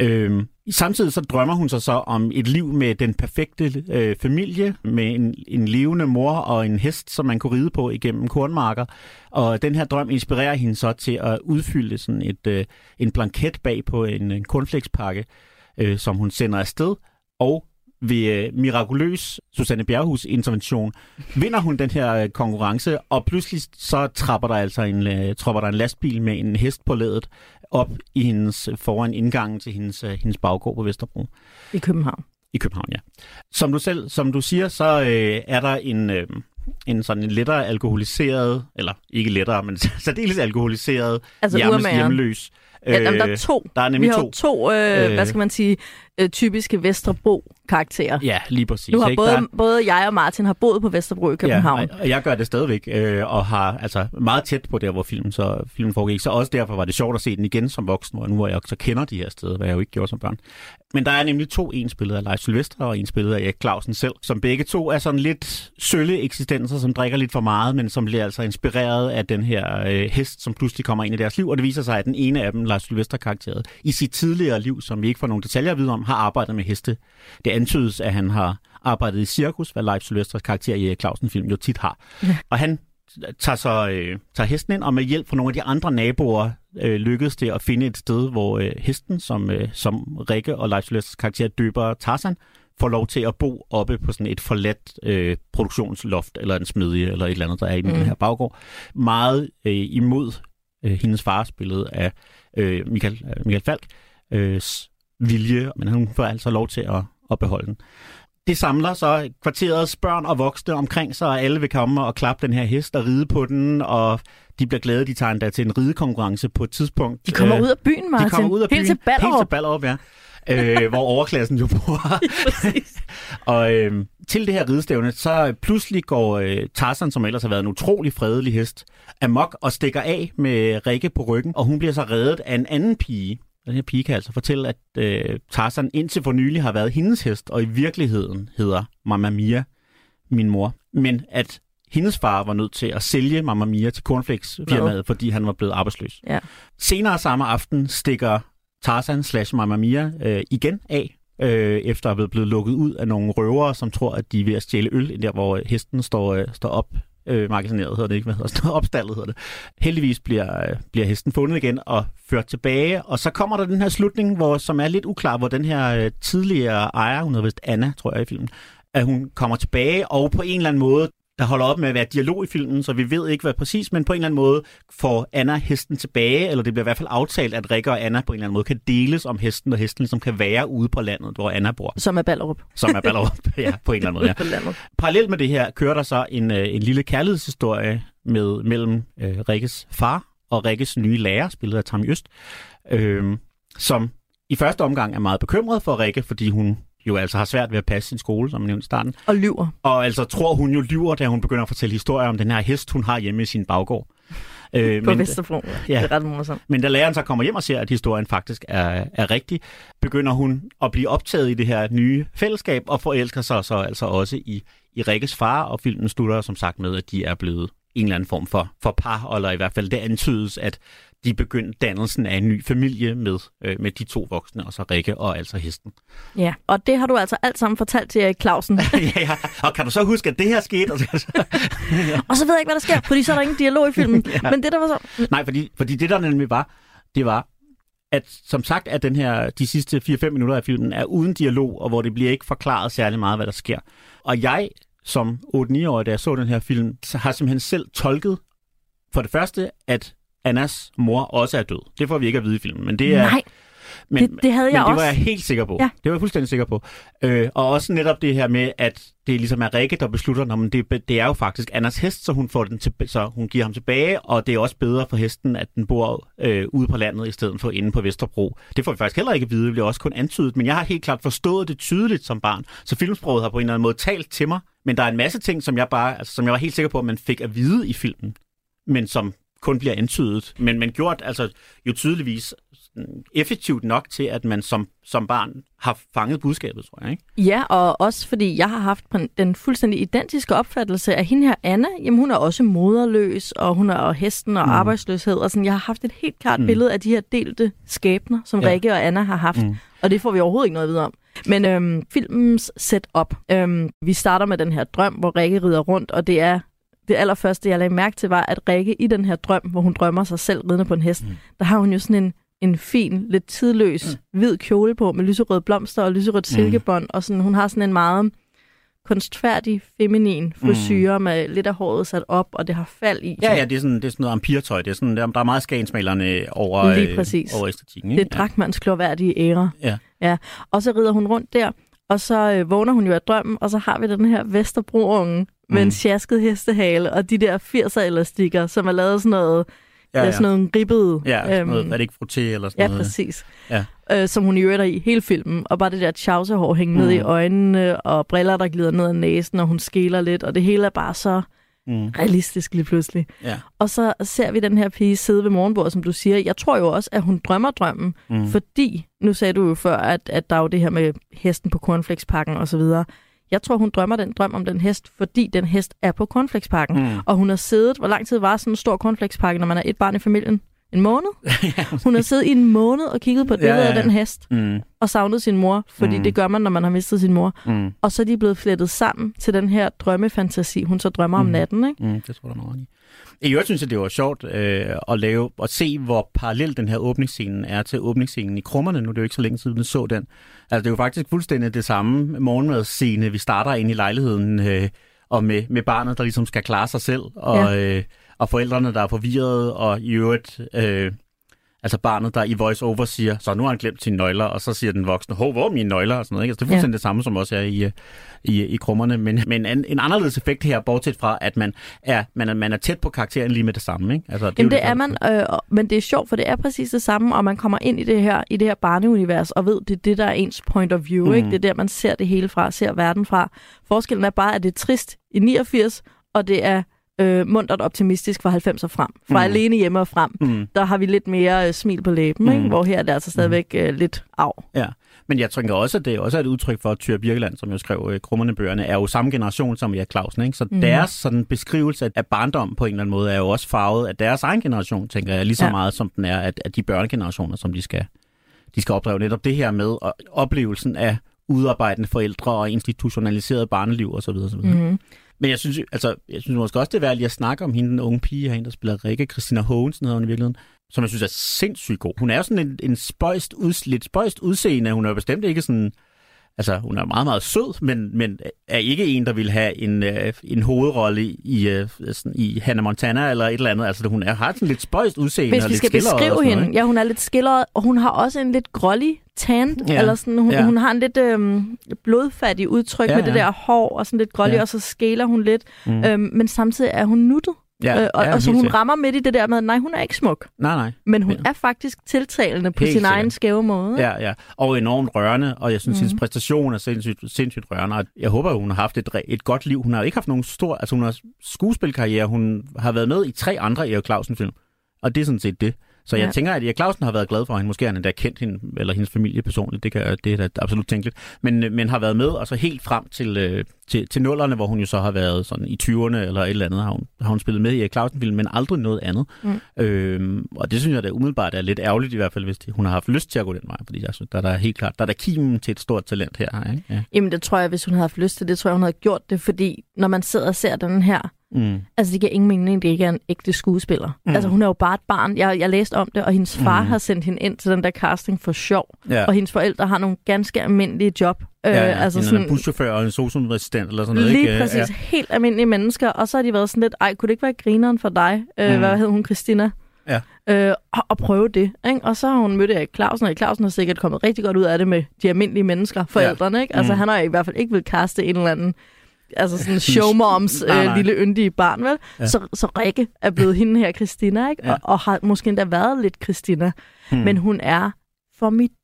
Øh, samtidig så drømmer hun sig så om et liv med den perfekte øh, familie, med en, en levende mor og en hest, som man kunne ride på igennem kornmarker. Og den her drøm inspirerer hende så til at udfylde sådan et, øh, en blanket bag på en, en cornflakespakke, øh, som hun sender afsted. Og ved øh, mirakuløs Susanne Bjerghus intervention vinder hun den her øh, konkurrence, og pludselig så trapper der altså en, øh, tropper der en lastbil med en hest på ladet op i hendes, foran indgangen til hendes, øh, hendes baggård på Vesterbro I København. i København, ja. Som du selv, som du siger, så øh, er der en, øh, en sådan en lettere alkoholiseret, eller ikke lettere, men særdeles alkoholiseret, Altså hjemmes, hjemløs. Ja, jamen, der er to. der er Vi nemlig har to. to, øh, Øh. hvad skal man sige, øh, typiske Vesterbro-karakterer. Ja, lige præcis. Nu har ikke? Både, både jeg og Martin har boet på Vesterbro i København. Ja, og- jeg gør det stadigvæk, øh, og har altså meget tæt på der, hvor filmen, så, filmen foregik. Så også derfor var det sjovt at se den igen som voksen, hvor nu hvor jeg så kender de her steder, hvad jeg jo ikke gjorde som børn. Men der er nemlig to, en spillet af Leif Sylvester og en spillet af Erik Clausen selv, som begge to er sådan lidt sølle eksistenser, som drikker lidt for meget, men som bliver altså inspireret af den her øh, hest, som pludselig kommer ind i deres liv. Og det viser sig, at den ene af dem, Leif Sylvester karakteret, i sit tidligere liv, som vi ikke får nogle detaljer at vide om, har arbejdet med heste. Det antydes, at han har arbejdet i cirkus, hvad Leif Sylvesters karakter i Erik Clausen-film jo tit har. Ja. Og han tager så øh, tager hesten ind, og med hjælp fra nogle af de andre naboer øh, lykkedes det at finde et sted, hvor øh, hesten, som, øh, som Rikke og Leif Sylvesters karakter døber Tarzan, får lov til at bo oppe på sådan et forladt øh, produktionsloft, eller en smedje, eller et eller andet, der er inde i Mm. den her baggård. Meget øh, imod øh, hendes fars billede af øh, Michael, øh, Michael Falk øh, vilje, men hun får altså lov til at, at beholde den. Det samler så kvarterets børn og voksne omkring sig, og alle vil komme og klappe den her hest og ride på den, og de bliver glade, de tager endda til en ridekonkurrence på et tidspunkt. De kommer Øh, ud af byen, Martin. de kommer ud af byen. Helt til Helt til Ballerup. Ballerup, ja. øh, hvor overklassen jo bor. Og øh, til det her ridestævne, så pludselig går øh, Tarzan, som ellers har været en utrolig fredelig hest, amok og stikker af med Rikke på ryggen, og hun bliver så reddet af en anden pige. Den her pige kan altså fortælle, at øh, Tarzan indtil for nylig har været hendes hest, og i virkeligheden hedder Mamma Mia min mor. Men at hendes far var nødt til at sælge Mamma Mia til Cornflakes-firmaet, fordi han var blevet arbejdsløs. Ja. Senere samme aften stikker Tarzan slash Mamma Mia øh, igen af, øh, efter at være blevet lukket ud af nogle røvere, som tror, at de er ved at stjæle øl, der hvor hesten står, øh, står op øh, magasineret, hedder det ikke, hvad hedder det, står opstallet hedder det. Heldigvis bliver, øh, bliver hesten fundet igen og ført tilbage, og så kommer der den her slutning, hvor, som er lidt uklar, hvor den her øh, tidligere ejer, hun hedder vist Anna, tror jeg i filmen, at hun kommer tilbage, og på en eller anden måde, holder op med at være dialog i filmen, så vi ved ikke, hvad præcis, men på en eller anden måde får Anna hesten tilbage, eller det bliver i hvert fald aftalt, at Rikke og Anna på en eller anden måde kan deles om hesten, og hesten ligesom kan være ude på landet, hvor Anna bor, Som er Ballerup. som er Ballerup, ja, på en eller anden måde, ja. Parallelt med det her kører der så en, øh, en lille kærlighedshistorie med, mellem øh, Rikkes far og Rikkes nye lærer, spillet af Tammy Øst, øh, som i første omgang er meget bekymret for Rikke, fordi hun jo altså har svært ved at passe sin skole, som nævnt i starten. Og lyver. Og altså tror hun jo lyver, da hun begynder at fortælle historier om den her hest, hun har hjemme i sin baggård. Øh, På men, Vesterbro. Ja. Det er ret morsomt. men da læreren så kommer hjem og ser, at historien faktisk er, er rigtig, begynder hun at blive optaget i det her nye fællesskab, og forelsker sig så altså også i, i Rikkes far, og filmen slutter som sagt med, at de er blevet en eller anden form for, for par, eller i hvert fald det antydes, at de begyndte dannelsen af en ny familie med, øh, med de to voksne, og så Rikke og altså hesten. Ja, og det har du altså alt sammen fortalt til Erik Clausen. ja, ja. Og kan du så huske, at det her skete? Og så, og så ved jeg ikke, hvad der sker, fordi så er der ingen dialog i filmen. ja. Men det der var så... Nej, fordi, fordi det der nemlig var, det var, at som sagt, at den her, de sidste 4-5 minutter af filmen er uden dialog, og hvor det bliver ikke forklaret særlig meget, hvad der sker. Og jeg, som 8-9-årig, da jeg så den her film, så har simpelthen selv tolket, for det første, at Annas mor også er død. Det får vi ikke at vide i filmen, men det er... Nej, men, det, det havde men jeg det også. var jeg helt sikker på. Ja. Det var jeg fuldstændig sikker på. Øh, og også netop det her med, at det ligesom er Rikke, der beslutter, at det, det er jo faktisk Annas hest, så hun, får den til, så hun giver ham tilbage, og det er også bedre for hesten, at den bor øh, ude på landet, i stedet for inde på Vesterbro. Det får vi faktisk heller ikke at vide, det bliver også kun antydet, men jeg har helt klart forstået det tydeligt som barn, så filmsproget har på en eller anden måde talt til mig, men der er en masse ting, som jeg bare, altså, som jeg var helt sikker på, at man fik at vide i filmen, men som kun bliver antydet, men, men gjort altså jo tydeligvis effektivt nok til, at man som, som barn har fanget budskabet, tror jeg. Ikke? Ja, og også fordi jeg har haft den fuldstændig identiske opfattelse af hende her, Anna. Jamen, hun er også moderløs, og hun er og hesten og Mm. arbejdsløshed. Og sådan, jeg har haft et helt klart Mm. billede af de her delte skæbner, som Ja. Rikke og Anna har haft. Mm. Og det får vi overhovedet ikke noget at vide om. Men øhm, filmens setup. Øhm, vi starter med den her drøm, hvor Rikke rider rundt, og det er det allerførste, jeg lagde mærke til, var, at Rikke i den her drøm, hvor hun drømmer sig selv ridende på en hest, mm. der har hun jo sådan en, en fin, lidt tidløs, mm. hvid kjole på, med lyserøde blomster og lyserødt Mm. silkebånd, og sådan, hun har sådan en meget kunstfærdig, feminin frisyre mm. med lidt af håret sat op, og det har fald i. Ja, ja, det er sådan, det er sådan noget ampirtøj. Det er sådan, der, der er meget skagensmalerne over, Lige øh, præcis. over æstetikken. Det er Ikke? Drakmans klorværdige æra. Ja. ja. Og så rider hun rundt der, og så øh, vågner hun jo af drømmen, og så har vi den her Vesterbro-unge med Mm. en sjasket hestehale, og de der 80'er-elastikker, som er lavet sådan noget, ja, ja, ja. ja. sådan noget ribbet. Ja, sådan noget, er det ikke frotté eller sådan Ja, noget? præcis. Ja. øh, som hun i øvrigt er i hele filmen. Og bare det der tjavsehår hængende mm. ned i øjnene, og briller, der glider ned ad næsen, og hun skæler lidt. Og det hele er bare så Mm. realistisk lige pludselig. Ja. Og så ser vi den her pige sidde ved morgenbordet, som du siger. Jeg tror jo også, at hun drømmer drømmen, mm. fordi, nu sagde du jo før, at, at der er jo det her med hesten på cornflakespakken og så videre. Jeg tror, hun drømmer den drøm om den hest, fordi den hest er på cornflakespakken. Mm. Og hun har siddet, hvor lang tid var sådan en stor cornflakespakke, når man er et barn i familien? En måned? hun har siddet i en måned og kigget på et Ja, billede ja, af ja. den hest, Mm. og savnet sin mor, fordi Mm. det gør man, når man har mistet sin mor. Mm. Og så er de blevet flettet sammen til den her drømmefantasi, hun så drømmer mm. om natten, ikke? Mm, det tror jeg, i. Øvrigt synes jeg, det var sjovt øh, at lave og se, hvor parallel den her åbningsscene er til åbningsscenen i Krummerne. Nu er det jo ikke så længe siden, vi så den. Altså, det er jo faktisk fuldstændig det samme morgenmadsscene. Vi starter ind i lejligheden øh, og med, med barnet, der ligesom skal klare sig selv, og, ja. øh, og forældrene, der er forvirrede, og i øvrigt... Øh, Altså barnet, der i voice-over siger, så nu har han glemt sine nøgler, og så siger den voksne, hov, hvor er mine nøgler? Og sådan noget, ikke? Altså, det er fuldstændig ja. det samme, som også er i, øh, i, i krummerne. Men, men en, en anderledes effekt her, bortset fra, at man er, man er, man er tæt på karakteren lige med det samme. Ikke? Altså, det Jamen jo det er man, øh, men det er sjovt, for det er præcis det samme, og man kommer ind i det her, i det her barneunivers, og ved, det er det, der er ens point of view, mm. ikke? Det er der, man ser det hele fra, ser verden fra. Forskellen er bare, at det er trist i 89, og det er øh, mundret optimistisk fra 90 og frem. Fra mm. alene hjemme og frem, Mm. der har vi lidt mere øh, smil på læben, mm. ikke? hvor her er det altså stadigvæk øh, lidt af. Ja, men jeg tænker også, at det også er et udtryk for, at Tyre Birkeland, som jo skrev øh, Krummerne-bøgerne, er jo samme generation som Erik Clausen. Ikke? Så mm. deres sådan, beskrivelse af- barndom på en eller anden måde er jo også farvet af deres egen generation, tænker jeg, lige så ja. meget som den er af, af de børnegenerationer, som de skal, de skal opdrage. Netop det her med og oplevelsen af udarbejdende forældre og institutionaliseret barneliv osv. osv. Mm. Men jeg synes, altså, jeg synes måske også, det er værd lige at snakke om hende, den unge pige herinde, der spiller Rikke, Christina Hogensen hedder hun i virkeligheden, som jeg synes er sindssygt god. Hun er jo sådan en, en spøjst, udslidt, spøjst udseende. Hun er jo bestemt ikke sådan... Altså, hun er meget, meget sød, men, men er ikke en, der vil have en, øh, en hovedrolle i, øh, sådan, i Hannah Montana eller et eller andet. Altså, hun er, har sådan lidt spøjst udseende Hvis og vi lidt skal og beskrive noget, hende, ikke? ja, hun er lidt skilleret, og hun har også en lidt grålig tan, Ja, eller sådan, hun, ja. hun har en lidt øhm, blodfattig udtryk Ja, med det ja. der hår, og sådan lidt grålig, Ja. og så skæler hun lidt, Mm. øhm, men samtidig er hun nuttet. Ja, øh, og, ja, og så hun rammer midt i det der med, nej, hun er ikke smuk, Nej, nej. men hun Ja. er faktisk tiltalende på Helt sin sikkert. egen skæve måde. Ja, ja. Og enormt rørende, og jeg synes, mm. hendes præstation er sindssygt, sindssygt rørende. Og jeg håber, hun har haft et, et godt liv. Hun har ikke haft nogen stor... Altså, hun har skuespilkarriere. Hun har været med i tre andre Erik Clausen-film. Og det er sådan set det. Så jeg Ja. tænker, at Erik Clausen har været glad for hende. Måske han endda kendt hende, eller hendes familie personligt. Det, kan, det er da absolut tænkeligt. Men, øh, men har været med, og så helt frem til, øh, til, til nullerne, hvor hun jo så har været sådan i 20'erne eller et eller andet, har hun, har hun spillet med i Erik Clausen-film, men aldrig noget andet. Mm. Øhm, og det synes jeg da umiddelbart er lidt ærgerligt i hvert fald, hvis de, hun har haft lyst til at gå den vej, fordi jeg synes, der er der helt klart, der er der kimen til et stort talent her. Ikke? Ja. Jamen, det tror jeg, hvis hun havde haft lyst til det, tror jeg, hun havde gjort det, fordi når man sidder og ser den her, Mm. Altså, det giver ingen mening, det ikke er en ægte skuespiller. Mm. Altså, hun er jo bare et barn. Jeg, jeg læste om det, og hendes far mm. Har sendt hende ind til den der casting for sjov. Ja. Og hendes forældre har nogle ganske almindelige job. Ja, ja, øh, altså en sådan, buschauffør og en sosu-assistent eller sådan noget. lige ikke? præcis. Helt almindelige mennesker. Og så har de været sådan lidt, ej, kunne det ikke være grineren for dig? Øh, Mm. Hvad hed hun? Christina? Ja. Øh, og, og prøve det. Ikke? Og så har hun mødt Erik Clausen, og Erik Clausen har sikkert kommet rigtig godt ud af det med de almindelige mennesker, forældrene. Ikke? Altså, Mm. han har i hvert fald ikke vil kaste en eller anden altså sådan showmoms Nej, øh, nej. lille yndige barn, vel? Ja. Så, så Rikke er blevet hende her, Christina, ikke? Ja. Og, og har måske endda været lidt Christina. Hmm. Men hun er formidabel.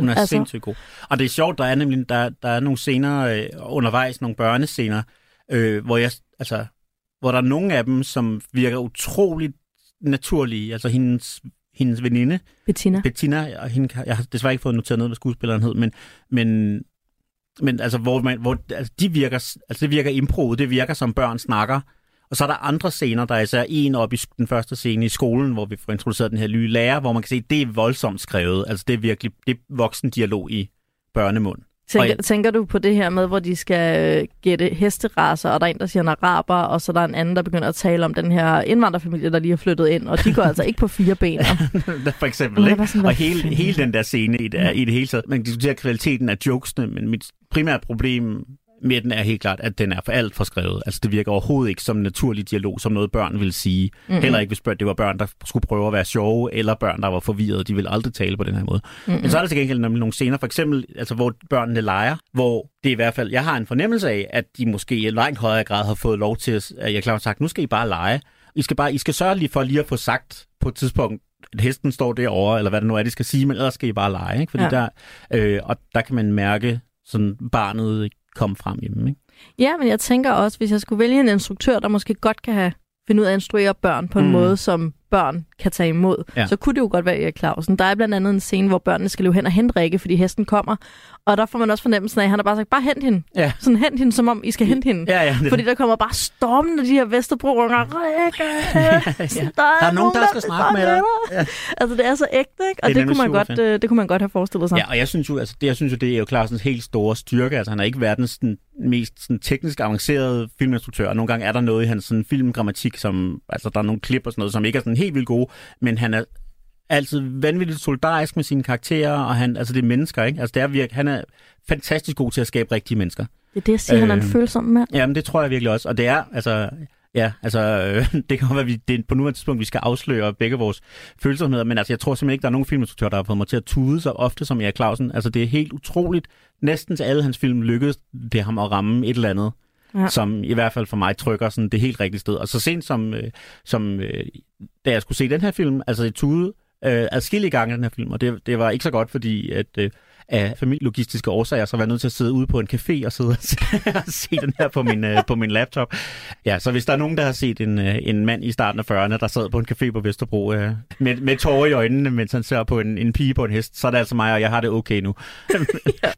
Hun er altså, sindssygt god. Og det er sjovt, der er nemlig der, der er nogle scener øh, undervejs, nogle børnescener, øh, hvor, jeg, altså, hvor der er nogle af dem, som virker utroligt naturlige. Altså hendes, hendes veninde, Bettina. Bettina, og hende, jeg har desværre ikke fået noteret noget, hvad skuespilleren hed, men, men, men altså, hvor, man, hvor altså, de virker, altså, det virker impro, det virker som børn snakker. Og så er der andre scener, der er især en op i den første scene i skolen, hvor vi får introduceret den her nye lærer, hvor man kan se, at det er voldsomt skrevet. Altså det er virkelig det er voksen dialog i børnemund. Tænker, og- tænker du på det her med, hvor de skal øh, gætte hesteraser, og der er en, der siger en araber, og så der er en anden, der begynder at tale om den her indvandrerfamilie, der lige er flyttet ind, og de går altså ikke på fire ben. For eksempel, ikke? sådan, og hele, hele den der scene i det, i det hele taget. Man kan diskutere kvaliteten af jokesene, men mit primære problem med den er helt klart, at den er for alt for skrevet. Altså det virker overhovedet ikke som en naturlig dialog, som noget børn vil sige. Mm-hmm. Heller ikke, hvis børn, det var børn, der skulle prøve at være sjove, eller børn, der var forvirrede. De vil aldrig tale på den her måde. Mm-hmm. Men så er der til gengæld nemlig nogle scener, for eksempel, altså, hvor børnene leger, hvor det i hvert fald, jeg har en fornemmelse af, at de måske i langt højere grad har fået lov til, at jeg er klar sagt, nu skal I bare lege. I skal, bare, I skal sørge lige for lige at få sagt på et tidspunkt, at hesten står derovre, eller hvad det nu er, de skal sige, men ellers skal I bare lege, ikke? Fordi Ja. der, øh, og der kan man mærke sådan barnet komme frem hjemme, ikke? Ja, men jeg tænker også, hvis jeg skulle vælge en instruktør, der måske godt kan have finde ud af at instruere børn på en mm. måde, som børn kan tage imod, Ja. ja. så kunne det jo godt være Erik Clausen. Der er blandt andet en scene, hvor børnene skal løbe hen og hente Rikke, fordi hesten kommer. Og der får man også fornemmelsen af, at han har bare sagt, bare hent hende. Ja. Sådan hent hende, som om I skal hente hende. Ja, ja. Det, Fordi der kommer bare stormende de her Vesterbro-unger. Rikke! ja. Der er, Der er nogen, der skal snakke med dig. Ja. Altså, det er så ægte, ikke? Og Det det, kunne man godt, øh, det kunne man godt have forestillet sig. Ja, og jeg synes jo, altså, det, jeg synes jo, det er jo Clausens helt store styrke. Altså, han er ikke verdens sådan, mest sådan, teknisk avancerede filminstruktør. Og nogle gange er der noget i hans sådan, filmgrammatik, som, altså, der er nogle klip og sådan noget, som ikke er sådan helt vildt gode, men han er altid vanvittigt solidarisk med sine karakterer, og han, altså det er mennesker, ikke? Altså det er virke, han er fantastisk god til at skabe rigtige mennesker. Det er det, jeg siger, han er en Øh. følsom mand. Jamen, det tror jeg virkelig også. Og det er, altså, ja, altså, øh, det kan godt være, at vi, det er på nuværende tidspunkt, vi skal afsløre begge vores følsomheder, men altså, jeg tror simpelthen ikke, der er nogen filminstruktør, der har fået mig til at tude så ofte som Erik Clausen. Altså, det er helt utroligt. Næsten til alle hans film lykkedes det ham at ramme et eller andet, ja. Som i hvert fald for mig trykker sådan det helt rigtige sted. Og så sent som, øh, som øh, da jeg skulle se den her film, altså i tude, øh, adskillige gange den her film, og det, det var ikke så godt, fordi at øh, af familielogistiske årsager, så var jeg nødt til at sidde ude på en café og sidde og se, og se den her på min, øh, på min laptop. Ja, så hvis der er nogen, der har set en, øh, en mand i starten af 40'erne, der sad på en café på Vesterbro øh, med, med tårer i øjnene, mens han ser på en, en pige på en hest, så er det altså mig, og jeg har det okay nu.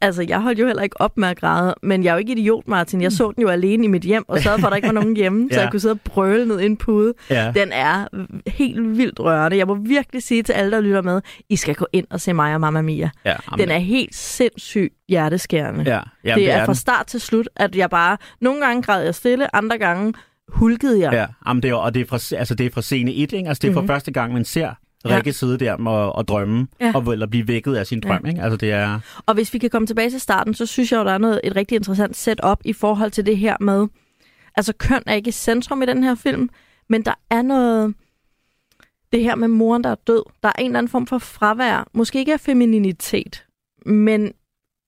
Altså, jeg holdt jo heller ikke op med at græde, men jeg er jo ikke idiot, Martin. Jeg så den jo alene i mit hjem, og sørgede for, at der ikke var nogen hjemme, så Ja. jeg kunne sidde og brøle ned i en pude. Ja. Den er helt vildt rørende. Jeg må virkelig sige til alle, der lytter med, I skal gå ind og se mig og Mamma Mia. Ja, Den er helt sindssygt hjerteskærende. ja, ja, det er fra den. start til slut, at jeg bare... Nogle gange græd jeg stille, andre gange hulkede jeg. Ja, jamen det er, og det er, fra, altså det er fra scene 1, ikke? Altså det er mm-hmm. Mhm. for første gang, man ser Ja. Rikke sidde der og, og drømme, Ja. og, eller blive vækket af sin drøm, ikke? Altså det er... Og hvis vi kan komme tilbage til starten, så synes jeg jo, der er noget, et rigtig interessant setup i forhold til det her med... Altså, køn er ikke i centrum i den her film, men der er noget... Det her med moren, der er død. Der er en eller anden form for fravær. Måske ikke af femininitet, men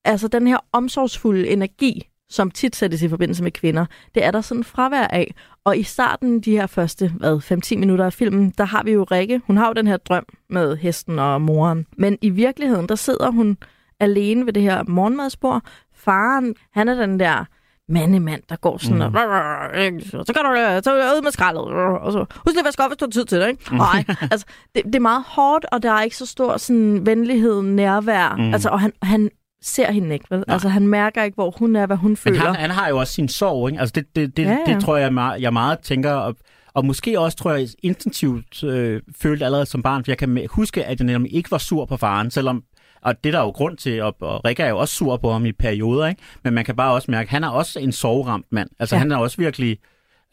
altså den her omsorgsfulde energi, som tit sættes i forbindelse med kvinder, det er der sådan fravær af. Og i starten, de her første hvad, 5-10 minutter af filmen, der har vi jo Rikke. Hun har jo den her drøm med hesten og moren. Men i virkeligheden, der sidder hun alene ved det her morgenmadsbord. Faren, han er den der mandemand, der går sådan mm. og... Så kan du øh, så ud med skraldet. Og så, husk lige at vaske op, hvis du har tid til det, ikke? Nej, altså, det, det, er meget hårdt, og der er ikke så stor sådan, venlighed, nærvær. Mm. Mm. Altså, og han, han ser hende ikke, vel? Nej. Altså, han mærker ikke, hvor hun er, hvad hun Men føler. han, han har jo også sin sorg, ikke? Altså det, det, det, Ja, ja, det tror jeg, meget, jeg meget tænker, og, og måske også, tror jeg, instinktivt øh, følte allerede som barn, for jeg kan huske, at jeg nemlig ikke var sur på faren, selvom og det er der jo grund til, og, og Rikke er jo også sur på ham i perioder, ikke? men man kan bare også mærke, at han er også en sorgramt mand. Altså Ja. han er også virkelig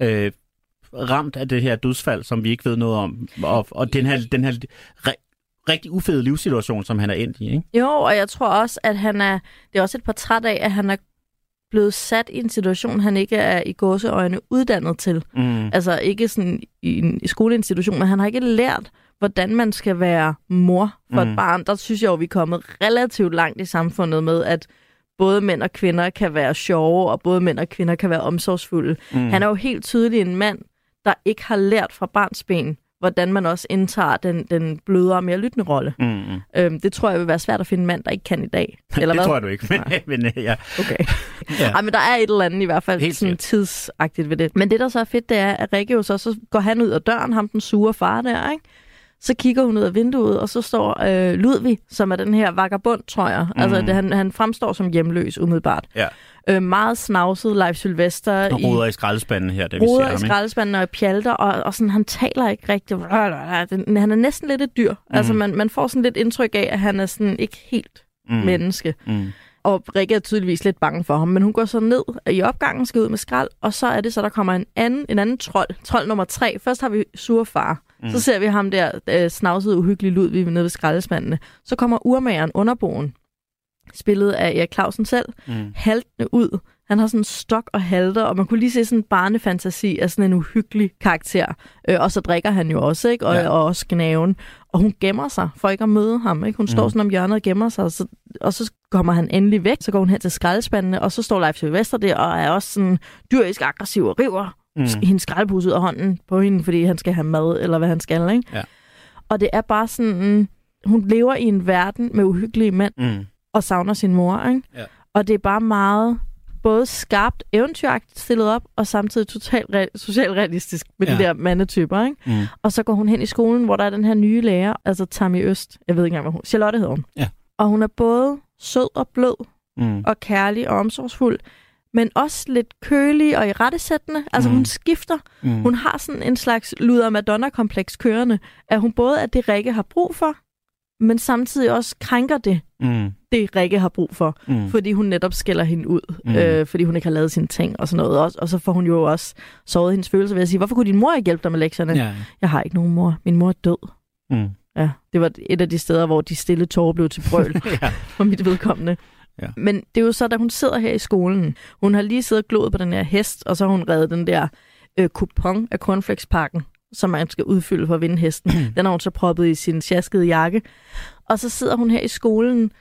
øh, ramt af det her dødsfald, som vi ikke ved noget om, og, og den her, den her ri- rigtig ufede livssituation, som han er endt i. Ikke? Jo, og jeg tror også, at han er... Det er også et portræt af, at han er blevet sat i en situation, han ikke er i gåseøjne uddannet til. Mm. Altså ikke sådan i en i skoleinstitution, men han har ikke lært, hvordan man skal være mor for mm. Et barn. Der synes jeg jo, vi er kommet relativt langt i samfundet med, at både mænd og kvinder kan være sjove, og både mænd og kvinder kan være omsorgsfulde. Mm. Han er jo helt tydelig en mand, der ikke har lært fra barns ben, hvordan man også indtager den, den blødere og mere lyttende rolle. Mm. Øhm, det tror jeg vil være svært at finde en mand, der ikke kan i dag. Eller det hvad? tror jeg du ikke, men, men ja. Okay. Ja. Ej, men der er et eller andet i hvert fald Helt sådan tidsagtigt ved det. Men det, der så er fedt, det er, at Rikke jo så, så går han ud af døren, ham den sure far der, ikke? Så kigger hun ud af vinduet, og så står øh, Ludvig, som er den her vagabond, tror jeg. Mm. Altså, det, han, han fremstår som hjemløs, umiddelbart. Ja. Øh, meget snavset Leif Sylvester. Og roder i skraldespanden her, da vi ser ham. i skraldespanden og i pjalter, og, og sådan, han taler ikke rigtigt. Den- Han er næsten lidt et dyr. Mm. Altså, man, man får sådan lidt indtryk af, at han er sådan ikke helt mm. menneske. Mm. Og Rikke er tydeligvis lidt bange for ham, men hun går så ned i opgangen, skal ud med skrald, og så er det så, der kommer en anden, en anden trold, trold nummer tre. Først har vi surfar, mm. så ser vi ham der øh, snavsede, uhyggelige lyd, vi er nede ved skraldespandene. Så kommer urmageren, underboen, spillet af Erik Clausen selv, Mm. haltende ud. Han har sådan en stok og halter, og man kunne lige se sådan en barnefantasi af sådan en uhyggelig karakter. Øh, og så drikker han jo også, ikke? Og, Ja. og også gnaven. Og hun gemmer sig for ikke at møde ham, ikke? Hun mm. står sådan om hjørnet og gemmer sig, og så, og så kommer han endelig væk. Så går hun hen til skraldespandene, og så står Leif Sylvester der og er også sådan dyrisk aggressiv og river Mm. hendes skraldepose ud af hånden på hende, fordi han skal have mad, eller hvad han skal, ikke? Ja. Og det er bare sådan, hun lever i en verden med uhyggelige mænd Mm. og savner sin mor, ikke? Ja. Og det er bare meget både skarpt eventyragtigt stillet op, og samtidig totalt re- socialrealistisk med. Ja. de der mandetyper, ikke? Mm. Og så går hun hen i skolen, hvor der er den her nye lærer, altså Tammy Øst. Jeg ved ikke engang, hvad hun... Charlotte hedder hun. Ja. Og hun er både sød og blød Mm. og kærlig og omsorgsfuld, men også lidt kølig og i rettesættende. Altså, Mm. hun skifter. Mm. Hun har sådan en slags luder Madonna-kompleks kørende, at hun både er det, Rikke har brug for, men samtidig også krænker det, Mm. det Rikke har brug for, Mm. fordi hun netop skælder hende ud, Mm. øh, fordi hun ikke har lavet sine ting og sådan noget. Og, og så får hun jo også såret hendes følelser ved at sige, hvorfor kunne din mor ikke hjælpe dig med lektierne? Ja. Jeg har ikke nogen mor. Min mor er død. Mm. Ja, det var et af de steder, hvor de stille tårer blev til brøl for mit vedkommende. Ja. Men det er jo så, da hun sidder her i skolen. Hun har lige siddet og gloet på den her hest, og så har hun reddet den der øh, kupon af cornflakespakken, som man skal udfylde for at vinde hesten. den har hun så proppet i sin sjaskede jakke. Og så sidder hun her i skolen,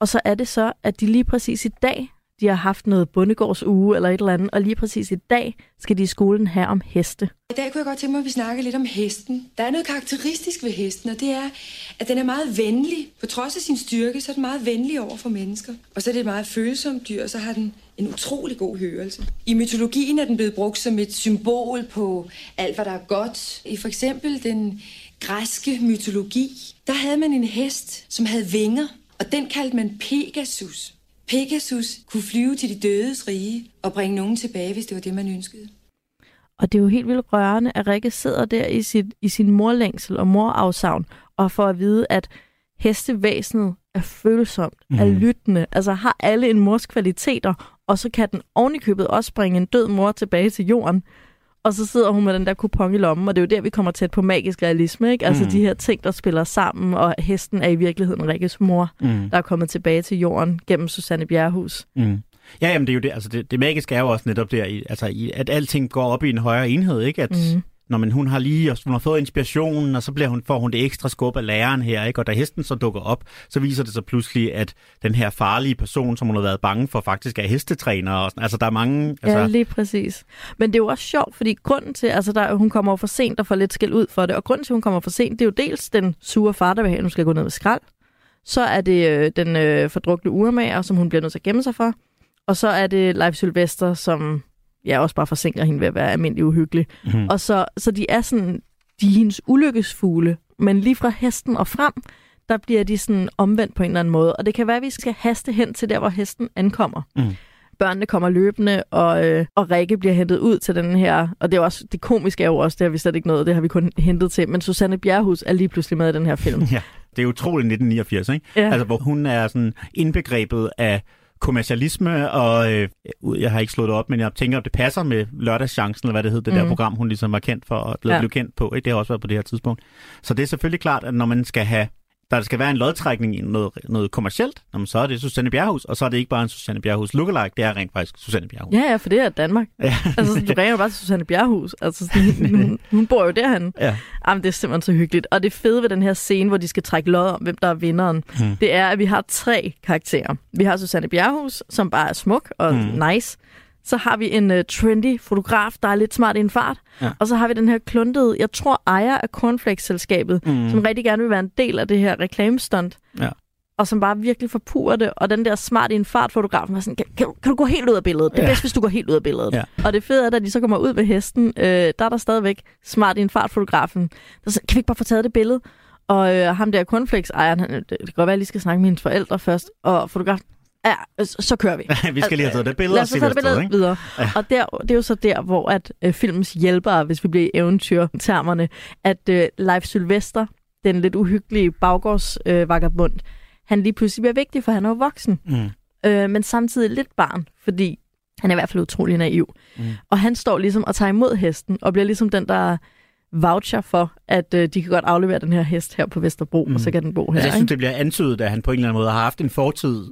og så er det så, at de lige præcis i dag, de har haft noget bondegårdsuge eller et eller andet, og lige præcis i dag skal de i skolen have om heste. I dag kunne jeg godt tænke mig, at vi snakker lidt om hesten. Der er noget karakteristisk ved hesten, og det er, at den er meget venlig. På trods af sin styrke, så er den meget venlig over for mennesker. Og så er det et meget følsomt dyr, og så har den en utrolig god hørelse. I mytologien er den blevet brugt som et symbol på alt, hvad der er godt. I for eksempel den græske mytologi, der havde man en hest, som havde vinger, og den kaldte man Pegasus. Pegasus kunne flyve til de dødes rige og bringe nogen tilbage, hvis det var det, man ønskede. Og det er jo helt vildt rørende, at Rikke sidder der i, sit, i sin morlængsel og morafsavn, og får at vide, at hestevæsenet er følsomt, mm. er Mhm. lyttende, altså har alle en mors kvaliteter, og så kan den ovenikøbet også bringe en død mor tilbage til jorden. Og så sidder hun med den der kupon i lommen, og det er jo der, vi kommer tæt på magisk realisme, ikke? Altså Mm. de her ting, der spiller sammen, og hesten er i virkeligheden Rikkes mor, Mm. der er kommet tilbage til jorden gennem Susanne Bjerrehus. Mm. Ja, jamen det er jo det. Altså det, det magiske er jo også netop der, i, altså i, at alting går op i en højere enhed, ikke? At Mm. Når man, hun har lige hun har fået inspirationen, og så bliver hun, får hun det ekstra skub af læreren her, ikke? Og da hesten så dukker op, så viser det sig pludselig, at den her farlige person, som hun har været bange for, faktisk er hestetræner. Og sådan. Altså der er mange... Altså, Ja, lige præcis. Men det er jo også sjovt, fordi grunden til, altså der, hun kommer for sent og får lidt skæld ud for det, og grunden til, at hun kommer for sent, det er jo dels den sure far, der vil have, at hun skal gå ned med skrald. Så er det øh, den øh, fordrukne urmager, som hun bliver nødt til at gemme sig for. Og så er det Leif Sylvester, som ja, også bare forsinker hende ved at være almindelig uhyggelig. Mhm. Og så, så de er sådan, de er hendes ulykkesfugle, men lige fra hesten og frem, der bliver de sådan omvendt på en eller anden måde. Og det kan være, at vi skal haste hen til der, hvor hesten ankommer. Mm. Børnene kommer løbende, og, øh, og Rikke bliver hentet ud til den her. Og det er også det komiske er jo også, det har vi slet ikke noget, det har vi kun hentet til. Men Susanne Bjerrehus er lige pludselig med i den her film. Ja, det er utroligt 1989, ikke? Ja. Altså, hvor hun er sådan indbegrebet af kommercialisme, og øh, jeg har ikke slået det op, men jeg tænker, at det passer med lørdagschancen, eller hvad det hed, det mm. der program, hun ligesom var kendt for, og blevet Ja. ja. kendt på. Ikke? Det har også været på det her tidspunkt. Så det er selvfølgelig klart, at når man skal have der skal være en lodtrækning i noget, noget kommercielt, man så er det Susanne Bjerghus, og så er det ikke bare en Susanne Bjerghus lookalike, det er rent faktisk Susanne Bjerghus. Ja, ja, for det er Danmark. Ja. Altså, du ringer jo bare til Susanne Bjerrehus. Altså, sådan, hun, hun bor jo derhen. Ja. Jamen, det er simpelthen så hyggeligt. Og det fede ved den her scene, hvor de skal trække lod om, hvem der er vinderen, Hmm. det er, at vi har tre karakterer. Vi har Susanne Bjerrehus, som bare er smuk og Hmm. nice. Så har vi en uh, trendy fotograf, der er lidt smart i en fart. Ja. Og så har vi den her kluntede, jeg tror ejer af Cornflakes-selskabet, Mm. som rigtig gerne vil være en del af det her reklamestunt. Ja. Og som bare virkelig forpurer det. Og den der smart i en fart fotograf var sådan, kan, kan, du- kan du gå helt ud af billedet? Det er Ja. bedst, hvis du går helt ud af billedet. Ja. Og det fede er, at de så kommer ud med hesten, øh, der er der stadigvæk smart i en fart fotografen. Der er sådan, kan vi ikke bare få taget det billede? Og øh, ham der cornflakes-ejeren, han, det, det kan godt være, at jeg lige skal snakke med hendes forældre først. Og fotografen, ja, så, kører vi. vi skal lige have taget det billede og hvad det billede ikke? videre. Ja. Og der, det er jo så der, hvor at øh, filmens hjælpere, hvis vi bliver i eventyrtermerne, at øh, Leif Sylvester, den lidt uhyggelige baggårdsvagabund, øh, han lige pludselig bliver vigtig, for han er jo voksen. Mm. Øh, men samtidig lidt barn, fordi han er i hvert fald utrolig naiv. Mm. Og han står ligesom og tager imod hesten, og bliver ligesom den, der voucher for, at øh, de kan godt aflevere den her hest her på Vesterbro, mm. og så kan den bo her. Altså, jeg synes, ikke? det bliver antydet, at han på en eller anden måde har haft en fortid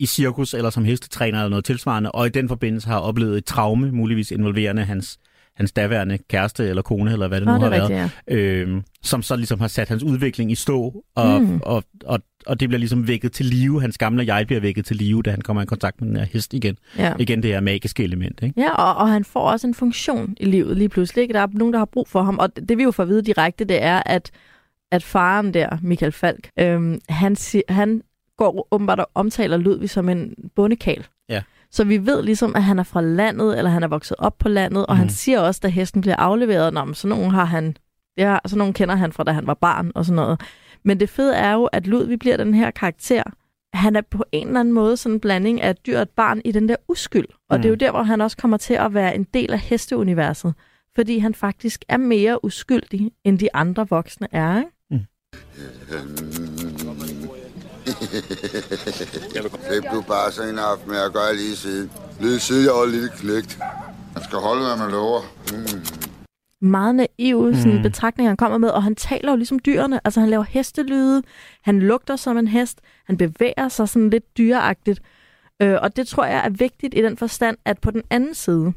i cirkus eller som hestetræner eller noget tilsvarende, og i den forbindelse har oplevet et traume, muligvis involverende hans, hans daværende kæreste eller kone, eller hvad det nu det har er været, rigtigt, ja. øhm, som så ligesom har sat hans udvikling i stå, og, Mm. mm. og, og, og det bliver ligesom vækket til live. Hans gamle jeg bliver vækket til live, da han kommer i kontakt med den her hest igen. ja. Igen det her magiske element, ikke? Ja, og, og han får også en funktion i livet lige pludselig. Ikke? Der er nogen, der har brug for ham, og det vi jo får at vide direkte, det er, at at faren der, Michael Falk, øhm, han, si- han går åbenbart og omtaler Ludvig som en bondekal. Ja. Så vi ved ligesom, at han er fra landet, eller han er vokset op på landet, og Mhm. han siger også, da hesten bliver afleveret, men sådan nogen har han, det har, sådan nogen kender han fra, da han var barn og sådan noget. Men det fede er jo, at Ludvig bliver den her karakter, han er på en eller anden måde sådan en blanding af et dyr og et barn i den der uskyld. Og Mm. det er jo der, hvor han også kommer til at være en del af hesteuniverset. Fordi han faktisk er mere uskyldig, end de andre voksne er. Ikke? Slip du bare så en aften med at gøre lige siden. Lige siden jeg var lidt klægt. Man skal holde, hvad man lover. Mm. Meget naive sådan, Mm. betragtninger, han kommer med. Og han taler jo ligesom dyrene. Altså han laver hestelyde. Han lugter som en hest. Han bevæger sig sådan lidt dyreagtigt. Øh, og det tror jeg er vigtigt i den forstand, at på den anden side,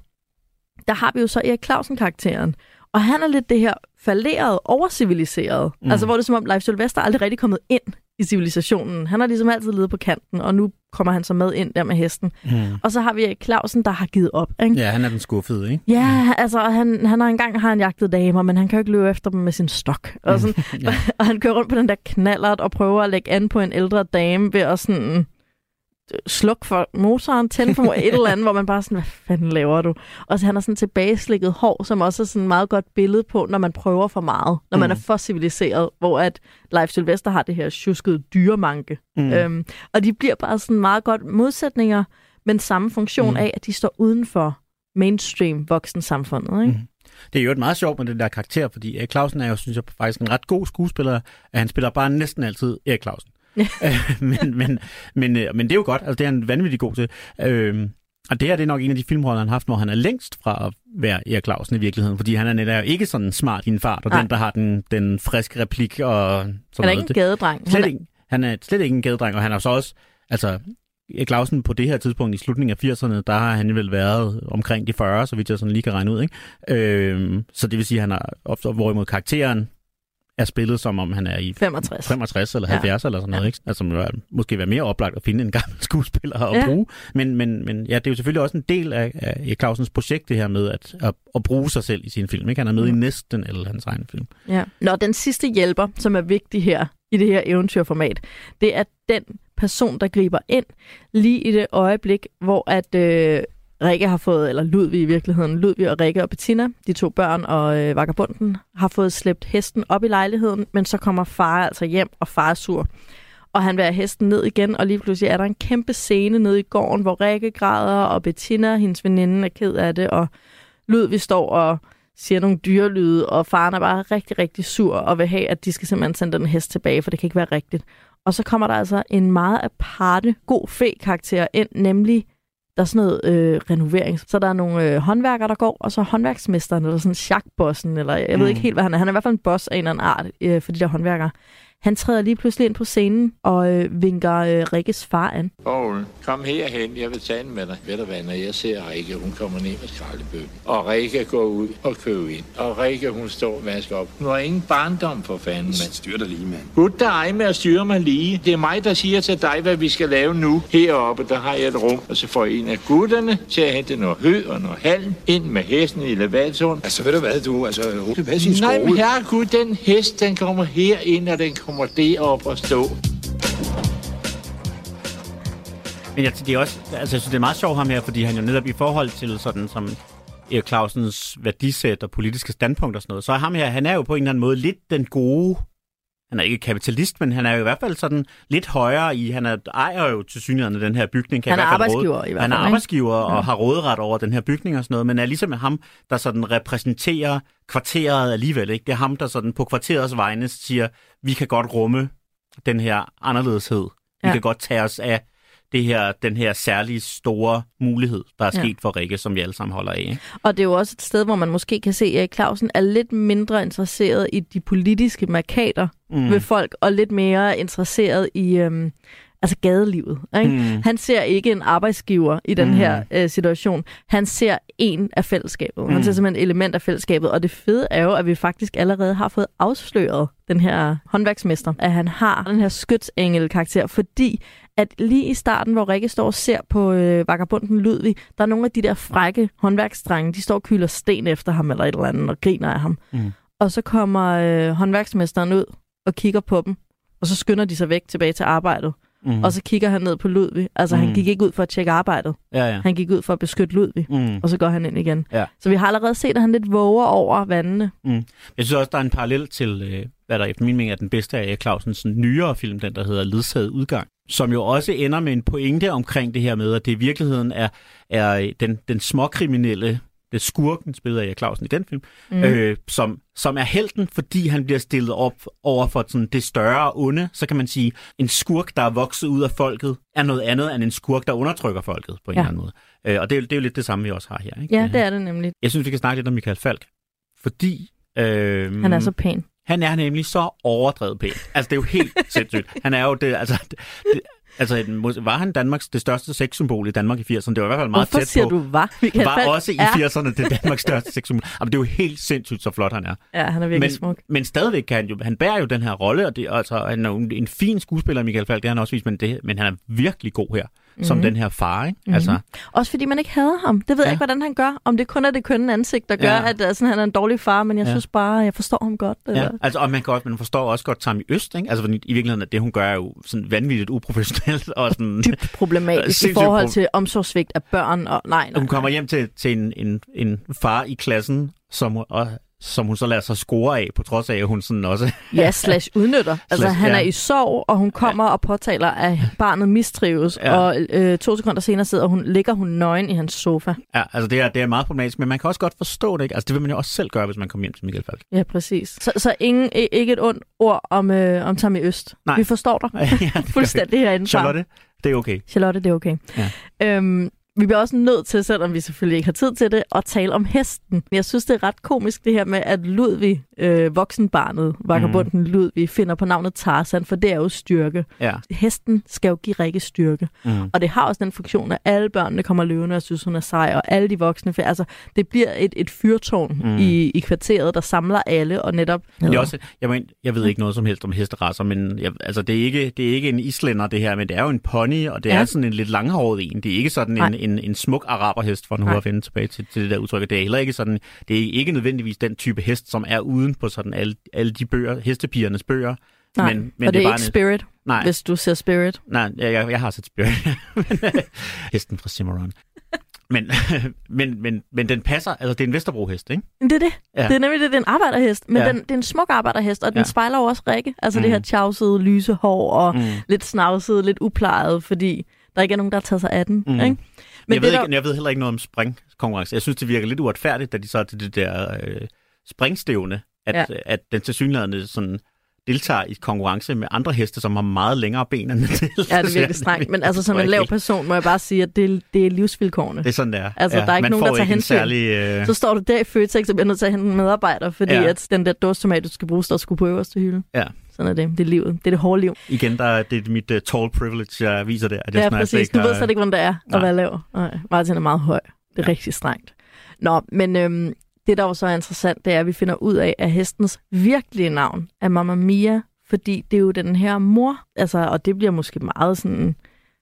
der har vi jo så Erik Clausen-karakteren. Og han er lidt det her falderede, overciviliserede. Mm. Mm. Altså hvor det er som om Leif Sylvester aldrig rigtig kommet ind i civilisationen. Han har ligesom altid levet på kanten, og nu kommer han så med ind der med hesten. Mm. Og så har vi Clausen, der har givet op. Ikke? Ja, han er den skuffede, ikke? Ja, altså han, han har engang har han jagtet damer, men han kan jo ikke løbe efter dem med sin stok. Og, sådan, Ja. og han kører rundt på den der knallert og prøver at lægge an på en ældre dame ved at sådan slukke for motoren, tænde for et eller andet, hvor man bare sådan, hvad fanden laver du? Og så han har sådan tilbageslikket hår, som også er sådan et meget godt billede på, når man prøver for meget, når man Mm. er for civiliseret, hvor at Leif Sylvester har det her tjuskede dyremanke. Mm. Mm. Øhm, og de bliver bare sådan meget godt modsætninger, men samme funktion Mm. mm. af, at de står uden for mainstream voksensamfundet. Ikke? Mm. Det er jo et meget sjovt med den der karakter, fordi Erik Clausen er jo, synes jeg, faktisk en ret god skuespiller. at Han spiller bare næsten altid Erik Clausen. Øh, men, men, men, øh, men det er jo godt, altså det er han vanvittigt god til. Øh, og det her det er nok en af de filmroller, han har haft, hvor han er længst fra at være Erik Clausen i virkeligheden, fordi han er netop ikke sådan smart i en fart, og Nej. den, der har den, den friske replik og sådan Han er noget. ikke en gadedreng. Slet Han er, ikke. Han er slet ikke en gadedreng, og han er så også, altså, Erik Clausen på det her tidspunkt i slutningen af 80'erne, der har han vel været omkring de 40, så vidt jeg sådan lige kan regne ud, ikke? Øhm, så det vil sige, at han har, ofte, hvorimod karakteren er spillet, som om han er i 65. 65 eller Ja. 70 eller sådan noget, ikke? Altså, vil måske være mere oplagt at finde en gammel skuespiller at Ja. bruge. Men, men, men ja, det er jo selvfølgelig også en del af, af Clausens projekt, det her med at, at, at bruge sig selv i sin film, ikke? Han er med i Mm. næsten alle hans egen film. Ja. Nå, den sidste hjælper, som er vigtig her i det her eventyrformat, det er den person, der griber ind lige i det øjeblik, hvor at øh, Rikke har fået, eller Ludvig i virkeligheden, Ludvig og Rikke og Bettina, de to børn og øh, vagabunden, har fået slæbt hesten op i lejligheden, men så kommer far altså hjem, og far er sur. Og han vil have hesten ned igen, og lige pludselig er der en kæmpe scene nede i gården, hvor Rikke græder, og Bettina, hendes veninde, er ked af det, og Ludvig står og siger nogle dyrelyde, og faren er bare rigtig, rigtig sur og vil have, at de skal simpelthen sende den hest tilbage, for det kan ikke være rigtigt. Og så kommer der altså en meget aparte, god fe-karakter ind, nemlig der er sådan noget øh, renovering. Så der er nogle øh, håndværkere, der går, og så håndværksmesteren, eller sådan chakbossen, eller jeg mm. ved ikke helt, hvad han er. Han er i hvert fald en boss af en eller anden art øh, for de der håndværkere. Han træder lige pludselig ind på scenen og øh, vinker øh, Rikkes far an. Poul, kom herhen, jeg vil tale med dig. Ved du hvad, når jeg ser Rikke, hun kommer ned med skraldebøtten. Og Rikke går ud og køber ind. Og Rikke, hun står og vasker op. Hun har ingen barndom for fanden, mand. Styr dig lige, mand. Gud dig med at styre mig lige. Det er mig, der siger til dig, hvad vi skal lave nu. Heroppe, der har jeg et rum, og så får en af gutterne til at hente noget hø og noget halm ind med hesten i levatoren. Altså, ved du hvad, du? Altså, hun skal passe sin Nej, skole. men herregud, den hest, den kommer herind, og den kommer derop og stå. Men jeg, det er også, altså, jeg synes, det er meget sjovt ham her, fordi han jo netop i forhold til sådan som Erik Clausens værdisæt og politiske standpunkter og sådan noget, så er ham her, han er jo på en eller anden måde lidt den gode, han er ikke kapitalist, men han er jo i hvert fald sådan lidt højere i, han er, ejer jo til synligheden den her bygning. Kan Han i er hvert fald arbejdsgiver råde, i hvert Han er fald, ikke? arbejdsgiver og har råderet over den her bygning og sådan noget, men er ligesom ham, der sådan repræsenterer kvarteret alligevel. Ikke? Det er ham, der sådan på kvarterets vegne siger, vi kan godt rumme den her anderledeshed. Vi Ja. kan godt tage os af det her, den her særlige store mulighed, der er Ja. sket for Rikke, som vi alle sammen holder af. Og det er jo også et sted, hvor man måske kan se, at Erik Clausen er lidt mindre interesseret i de politiske markader mm. ved folk, og lidt mere interesseret i øhm, altså gadelivet. Ikke? Mm. Han ser ikke en arbejdsgiver i den Mm. her øh, situation. Han ser en af fællesskabet. Han Mm. ser simpelthen et element af fællesskabet. Og det fede er jo, at vi faktisk allerede har fået afsløret den her håndværksmester, at han har den her skytsengel-karakter, fordi at lige i starten, hvor Rikke står og ser på øh, vagabunden Ludvig, der er nogle af de der frække håndværksdrenge, de står og kyler sten efter ham eller et eller andet og griner af ham. Mm. Og så kommer øh, håndværksmesteren ud og kigger på dem, og så skynder de sig væk tilbage til arbejdet. Mm. Mm. Og så kigger han ned på Ludvig. Altså, mm. Mm. han gik ikke ud for at tjekke arbejdet. Ja, ja. Han gik ud for at beskytte Ludvig, Mm. og så går han ind igen. Ja. Så vi har allerede set, at han lidt våger over vandene. Jeg synes også, der er en parallel til, øh, hvad der efter min mening er den bedste af Erik Clausens nyere film, den der hedder Ledsaget udgang, som jo også ender med en pointe omkring det her med, at det i virkeligheden er, er øh, den, den småkriminelle, det skurken, spillet af Erik Clausen i den film, mm. øh, som, som er helten, fordi han bliver stillet op over for sådan det større onde. Så kan man sige, en skurk, der er vokset ud af folket, er noget andet end en skurk, der undertrykker folket på en Ja. eller anden måde. Øh, og det er, det er jo lidt det samme, vi også har her. Ikke? Ja, det er det nemlig. Jeg synes, vi kan snakke lidt om Michael Falk, fordi... Øh, Han er så pæn. han er nemlig så overdrevet pæn. Altså, det er jo helt sindssygt. Han er jo det, altså... Det, altså, mås- var han Danmarks det største sexsymbol i Danmark i 80'erne? Det var i hvert fald meget Hvorfor tæt siger på. du var? Michael var Falch også i er- 80'erne det Danmarks største sexsymbol. Jamen, det er jo helt sindssygt, så flot han er. Ja, han er virkelig Men, smuk. men stadigvæk kan han jo, han bærer jo den her rolle, og det, altså, han er jo en, en fin skuespiller, Michael Falk, det har han også vist, men, det, men han er virkelig god her, mm-hmm. som den her far, ikke? Mm-hmm. Altså, Også fordi man ikke hader ham. Det ved ja. Jeg ikke, hvordan han gør. Om det kun er det kønne ansigt, der gør, Ja. at sådan, han er en dårlig far. Men jeg Ja. synes bare, jeg forstår ham godt. Det Ja, altså, og man, kan også, man forstår også godt Tammy Øst, ikke? Altså, i virkeligheden, at det, hun gør, er jo sådan vanvittigt uprofessionelt, og sådan... Dybt problematisk i forhold til omsorgsvigt af børn. Og, nej, nej, Hun kommer nej. hjem til, til en, en, en far i klassen, som, og, som hun så lader sig score af, på trods af, at hun sådan også... Ja, slash udnytter. Altså, Slash, han ja. er i sorg, og hun kommer og påtaler, at barnet mistrives. Ja. Og øh, to sekunder senere sidder hun, ligger hun nøgen i hans sofa. Ja, altså det er, det er meget problematisk, men man kan også godt forstå det, ikke? Altså det vil man jo også selv gøre, hvis man kommer hjem til Michael Falk. Ja, præcis. Så, så ingen, ikke et ondt ord om, øh, om Tammy Øst. Nej. Vi forstår dig ja, det fuldstændig herinde. Charlotte, det er okay. Charlotte, det er okay. Ja. Øhm, vi bliver også nødt til, selvom vi selvfølgelig ikke har tid til det, at tale om hesten. Jeg synes, det er ret komisk det her med, at Ludvig, øh, voksenbarnet, vagabunden mm. Ludvig, finder på navnet Tarzan, for det er jo styrke. Ja. Hesten skal jo give Rikke styrke. Mm. Og det har også den funktion, at alle børnene kommer løvende og synes, hun er sej, og alle de voksne. for- Altså, det bliver et, et fyrtårn Mm. i, i kvarteret, der samler alle, og netop... Det er også, jeg, men, jeg ved ikke noget som helst om hesterasser, men jeg, altså, det, er ikke, det er ikke en islænder, det her, men det er jo en pony, og det ja. Er sådan en lidt langhåret en. Det er ikke sådan en, Nej. en, en smuk araberhest, for nu at vende tilbage til, til det der udtryk. Det er heller ikke sådan, det er ikke nødvendigvis den type hest, som er uden på sådan alle, alle de bøger, hestepigernes bøger. Nej, men, men og det er, bare ikke en- Spirit, Nej, hvis du ser Spirit. Nej, jeg, jeg, jeg har set Spirit. Men, øh, Hesten fra Cimarron. Men, men, men, men den passer, altså det er en Vesterbro-hest, ikke? Det er det. Ja. Det er nemlig det, det er en arbejderhest. Men Ja. den, det er en smuk arbejderhest, og den Ja. spejler jo også Rikke. Altså mm. Det her tjavsede, lyse hår, og Mm. lidt snavset, lidt uplejet, fordi der ikke er nogen, der har taget sig af den. Mm. Ikke? Men jeg, ved der- ikke, jeg ved heller ikke noget om springkonkurrence. Jeg synes, det virker lidt uretfærdigt, da de så er til det der øh, springstævne, at, ja. Ja. at den tilsyneladende sådan deltager i konkurrence med andre heste, som har meget længere ben end til. Ja, det er virkelig strengt. Men altså som en lav person må jeg bare sige, at det, det er livsvilkårene. Det er sådan, det er. Altså, der er ikke nogen, der tager hensyn. Særlig, øh... Så står du der i Føtex og bliver nødt til at hente en medarbejder, fordi Ja. ja. at den der dåstomat, du skal bruge, der skulle på øverste hylde. Ja. Sådan er det. Det er livet. Det er det hårde liv. Igen, der, er- det er mit uh, tall privilege, jeg viser der. At jeg Ja, præcis. ikke Du ved slet ikke, hvordan det er at Nej. være lav. Nej, Martin er meget høj. Det er Ja. rigtig strengt. Nå, men øhm, det, der jo så er interessant, det er, at vi finder ud af, at hestens virkelige navn er Mamma Mia, fordi det er jo den her mor, altså, og det bliver måske meget sådan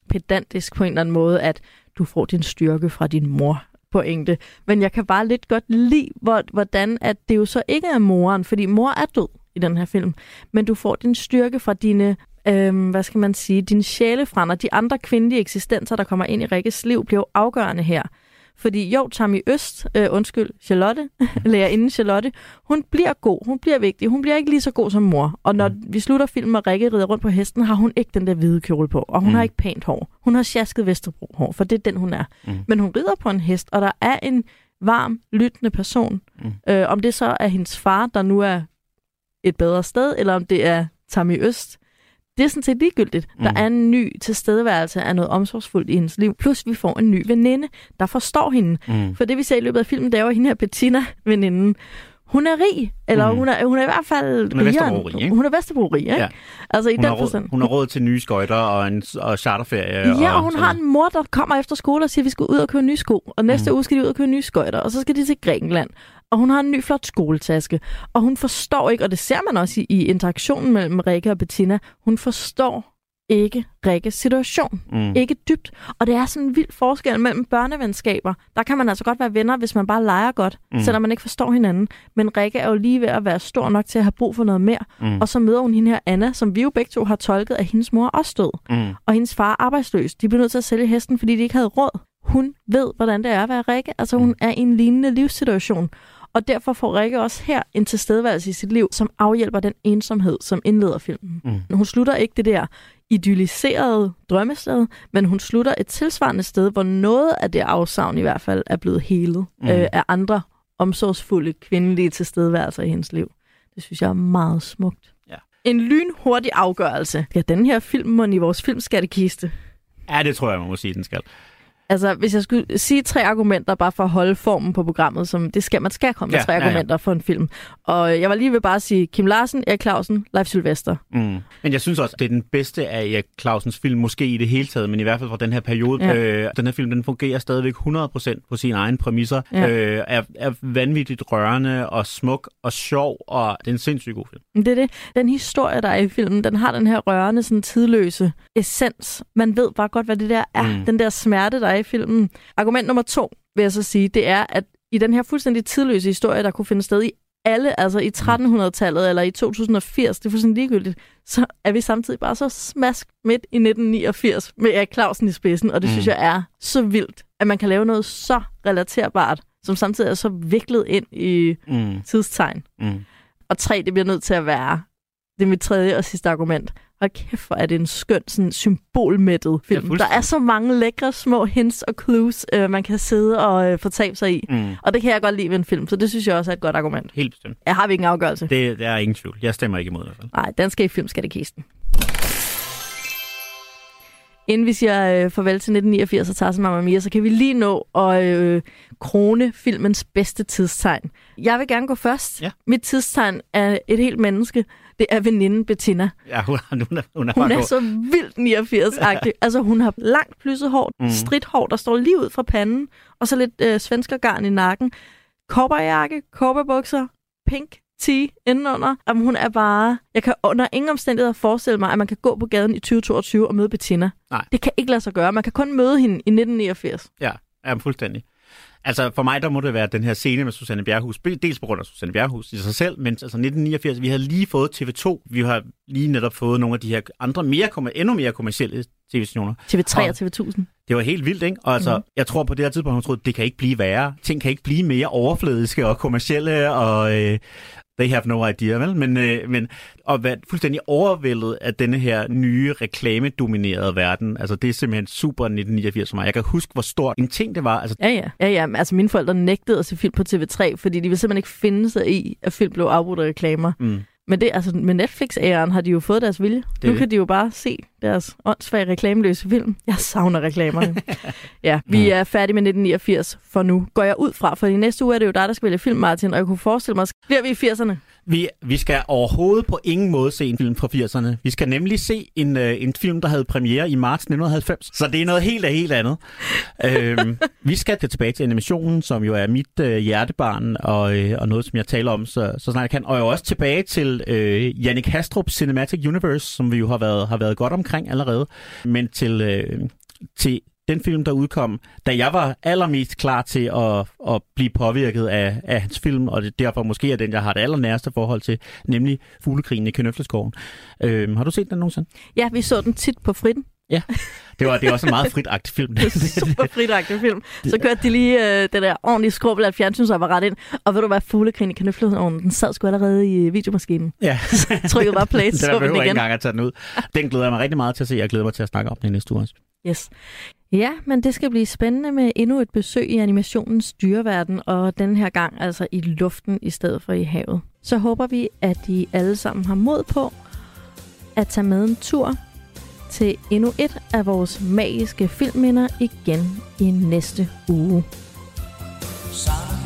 pedantisk på en eller anden måde, at du får din styrke fra din mor pointe. Men jeg kan bare lidt godt lide, hvordan at det jo så ikke er moren, fordi mor er død i den her film, men du får din styrke fra dine øhm, hvad skal man sige, din sjælefrænder, de andre kvindelige eksistenser, der kommer ind i Rikkes liv, bliver jo afgørende her. Fordi jo, Tammy Øst, øh, undskyld, Charlotte, lærerinden Charlotte, hun bliver god, hun bliver vigtig, hun bliver ikke lige så god som mor. Og når vi slutter filmen, og Rikke rider rundt på hesten, har hun ikke den der hvide kjole på, og hun Mm. har ikke pænt hår. Hun har sjasket Vesterbro hår, for det er den, hun er. Mm. Men hun rider på en hest, og der er en varm, lyttende person. Mm. Øh, om det så er hendes far, der nu er et bedre sted, eller om det er Tammy Øst, det er sådan set ligegyldigt. Mm. Der er en ny tilstedeværelse af noget omsorgsfuldt i hendes liv. Plus vi får en ny veninde, der forstår hende. Mm. For det vi ser i løbet af filmen, det er jo hende her Bettina-veninden. Hun er rig, eller Mm. hun, er, hun er i hvert fald Hun er Vesterbro-rig, ikke? Hun er Vesterbro-rig, ikke? Ja. Altså i Hun, den forstand. hun har råd til nye skøjter og en og charterferie. Ja, og hun sådan har en mor, der kommer efter skole og siger, at vi skal ud og købe nye sko. Og næste mm. uge skal de ud og købe nye skøjter, og så skal de til Grækenland. Og hun har en ny flot skoletaske. Og hun forstår ikke, og det ser man også i, i interaktionen mellem Rikke og Bettina, hun forstår ikke Rikkes situation. Mm. Ikke dybt. Og det er sådan en vild forskel mellem børnevenskaber. Der kan man altså godt være venner, hvis man bare leger godt, Mm. mm. selvom man ikke forstår hinanden. Men Rikke er jo lige ved at være stor nok til at have brug for noget mere. Mm. Og så møder hun hende her Anna, som vi jo begge to har tolket, at hendes mor også død. Mm. Og hendes far er arbejdsløs. De blev nødt til at sælge hesten, fordi de ikke havde råd. Hun ved, hvordan det er at være Rikke. Altså hun er i en lignende livssituation. Og derfor får Rikke også her en tilstedeværelse i sit liv, som afhjælper den ensomhed, som indleder filmen. Mm. Hun slutter ikke det der idylliserede drømmested, men hun slutter et tilsvarende sted, hvor noget af det afsavn i hvert fald er blevet helet Mm. øh, af andre omsorgsfulde kvindelige tilstedeværelser i hendes liv. Det synes jeg er meget smukt. Ja. En lynhurtig afgørelse. Ja, den her film må i vores filmskattekiste. Ja, det tror jeg, man må sige, den skal. Altså, hvis jeg skulle sige tre argumenter, bare for at holde formen på programmet, som det skal, man skal komme med Ja, tre ja, ja. argumenter for en film. Og jeg var lige ved bare at sige Kim Larsen, Erik Clausen, Leif Sylvester. Mm. Men jeg synes også, det er den bedste af Erik Clausens film, måske i det hele taget, men i hvert fald fra den her periode. Ja. Øh, den her film, den fungerer stadigvæk 100% på sine egne præmisser. Ja. Øh, er, er vanvittigt rørende og smuk og sjov, og det er en sindssygt god film. Det er det. Den historie, der er i filmen, den har den her rørende, sådan tidløse essens. Man ved bare godt, hvad det der er. Mm. Den der smerte, der er i filmen. Argument nummer to, vil jeg så sige, det er, at i den her fuldstændig tidløse historie, der kunne finde sted i alle, altså i 1300-tallet eller i 2080, det er fuldstændig ligegyldigt, så er vi samtidig bare så smask midt i 1989 med Erik Clausen i spidsen, og det Mm. mm. synes jeg er så vildt, at man kan lave noget så relaterbart, som samtidig er så viklet ind i Mm. tidstegn. Mm. Og tre, det bliver nødt til at være, det er mit tredje og sidste argument. Og kæft, hvor er det en skøn, sådan symbolmættet film. fuldstændig. der er så mange lækre små hints og clues, øh, man kan sidde og øh, fortabe sig i. Mm. Og det kan jeg godt lide ved en film, så det synes jeg også er et godt argument. Helt bestemt. Jeg har vi ikke en afgørelse. Det... Det, er ingen tvivl. Jeg stemmer ikke imod i hvert fald. Nej, den skal i film, skal det kisten. Inden vi siger øh, farvel til 1989 og Tarzan Mamma Mia, så kan vi lige nå at øh, krone filmens bedste tidstegn. Jeg vil gerne gå først. Ja. Mit tidstegn er et helt menneske. Det er veninden Bettina. Ja, hun, hun, er, hun er, Hun er så vildt 89-agtig. altså, hun har langt plysset hår, Mm. mm. stridt hår, der står lige ud fra panden, og så lidt øh, svenskergarn i nakken. Kopperjakke, kopperbukser, pink tee indenunder. Jamen, hun er bare... Jeg kan under ingen omstændigheder forestille mig, at man kan gå på gaden i 2022 og møde Bettina. Nej. Det kan ikke lade sig gøre. Man kan kun møde hende i 1989. Ja, ja fuldstændig. Altså for mig, der må det være den her scene med Susanne Bjerghus. Dels på grund af Susanne Bjerghus i sig selv, men altså 1989, vi havde lige fået TV2. Vi har lige netop fået nogle af de her andre, mere, endnu mere kommercielle tv-stationer. TV3 Og- og TV1000. Det var helt vildt, ikke? Og altså, mm. jeg tror på det her tidspunkt, hun troede, det kan ikke blive værre. Ting kan ikke blive mere overfladiske og kommercielle, og øh, they have no idea, vel? Men, øh, men at være fuldstændig overvældet af denne her nye reklamedominerede verden, altså det er simpelthen super 1989 for mig. Jeg kan huske, hvor stort en ting det var. Altså, Ja, ja. ja, ja. Altså, mine forældre nægtede at se film på TV3, fordi de ville simpelthen ikke finde sig i, at film blev afbrudt af reklamer. mm, Men det, altså, med Netflix-æren har de jo fået deres vilje. er nu det. kan de jo bare se deres åndssvage reklameløse film. Jeg savner reklamerne. ja, vi er færdige med 1989 for nu. Går jeg ud fra, for i næste uge er det jo dig, der skal vælge film, Martin, og jeg kunne forestille mig, bliver vi i 80'erne? Vi, vi skal overhovedet på ingen måde se en film fra 80'erne. Vi skal nemlig se en, øh, en film, der havde premiere i marts 1990. Så det er noget helt af helt andet. øhm, vi skal tilbage til animationen, som jo er mit øh, hjertebarn, og, øh, og noget, som jeg taler om, så, så snart jeg kan. Og jo også tilbage til øh, Jannik Hastrup Cinematic Universe, som vi jo har været, har været godt omkring allerede. Men til, øh, til den film, der udkom, da jeg var allermest klar til at, at blive påvirket af, af hans film, og det derfor måske er den, jeg har det allernæreste forhold til, nemlig Fuglekrigen i Kønøfleskoven. Øhm, har du set den nogensinde? Ja, vi så den tit på fritten. Det var, det er også en meget fritagtig film. Det er super fritagtig film. Så kørte de lige øh, det der ordentlige skrubbel af fjernsynsapparat ind. Og ved du hvad, fuglekrigen i kanøfleovnen, den sad sgu allerede i øh, videomaskinen. ja. Trykkede bare play, så den behøver ikke igen. engang at tage den ud. Den glæder jeg mig rigtig meget til at se. Jeg glæder mig til at snakke om den næste uge også. Yes. Ja, men det skal blive spændende med endnu et besøg i animationens dyreverden, og den her gang altså i luften i stedet for i havet. Så håber vi, at I alle sammen har mod på at tage med en tur til endnu et af vores magiske filmminder igen i næste uge. Sammen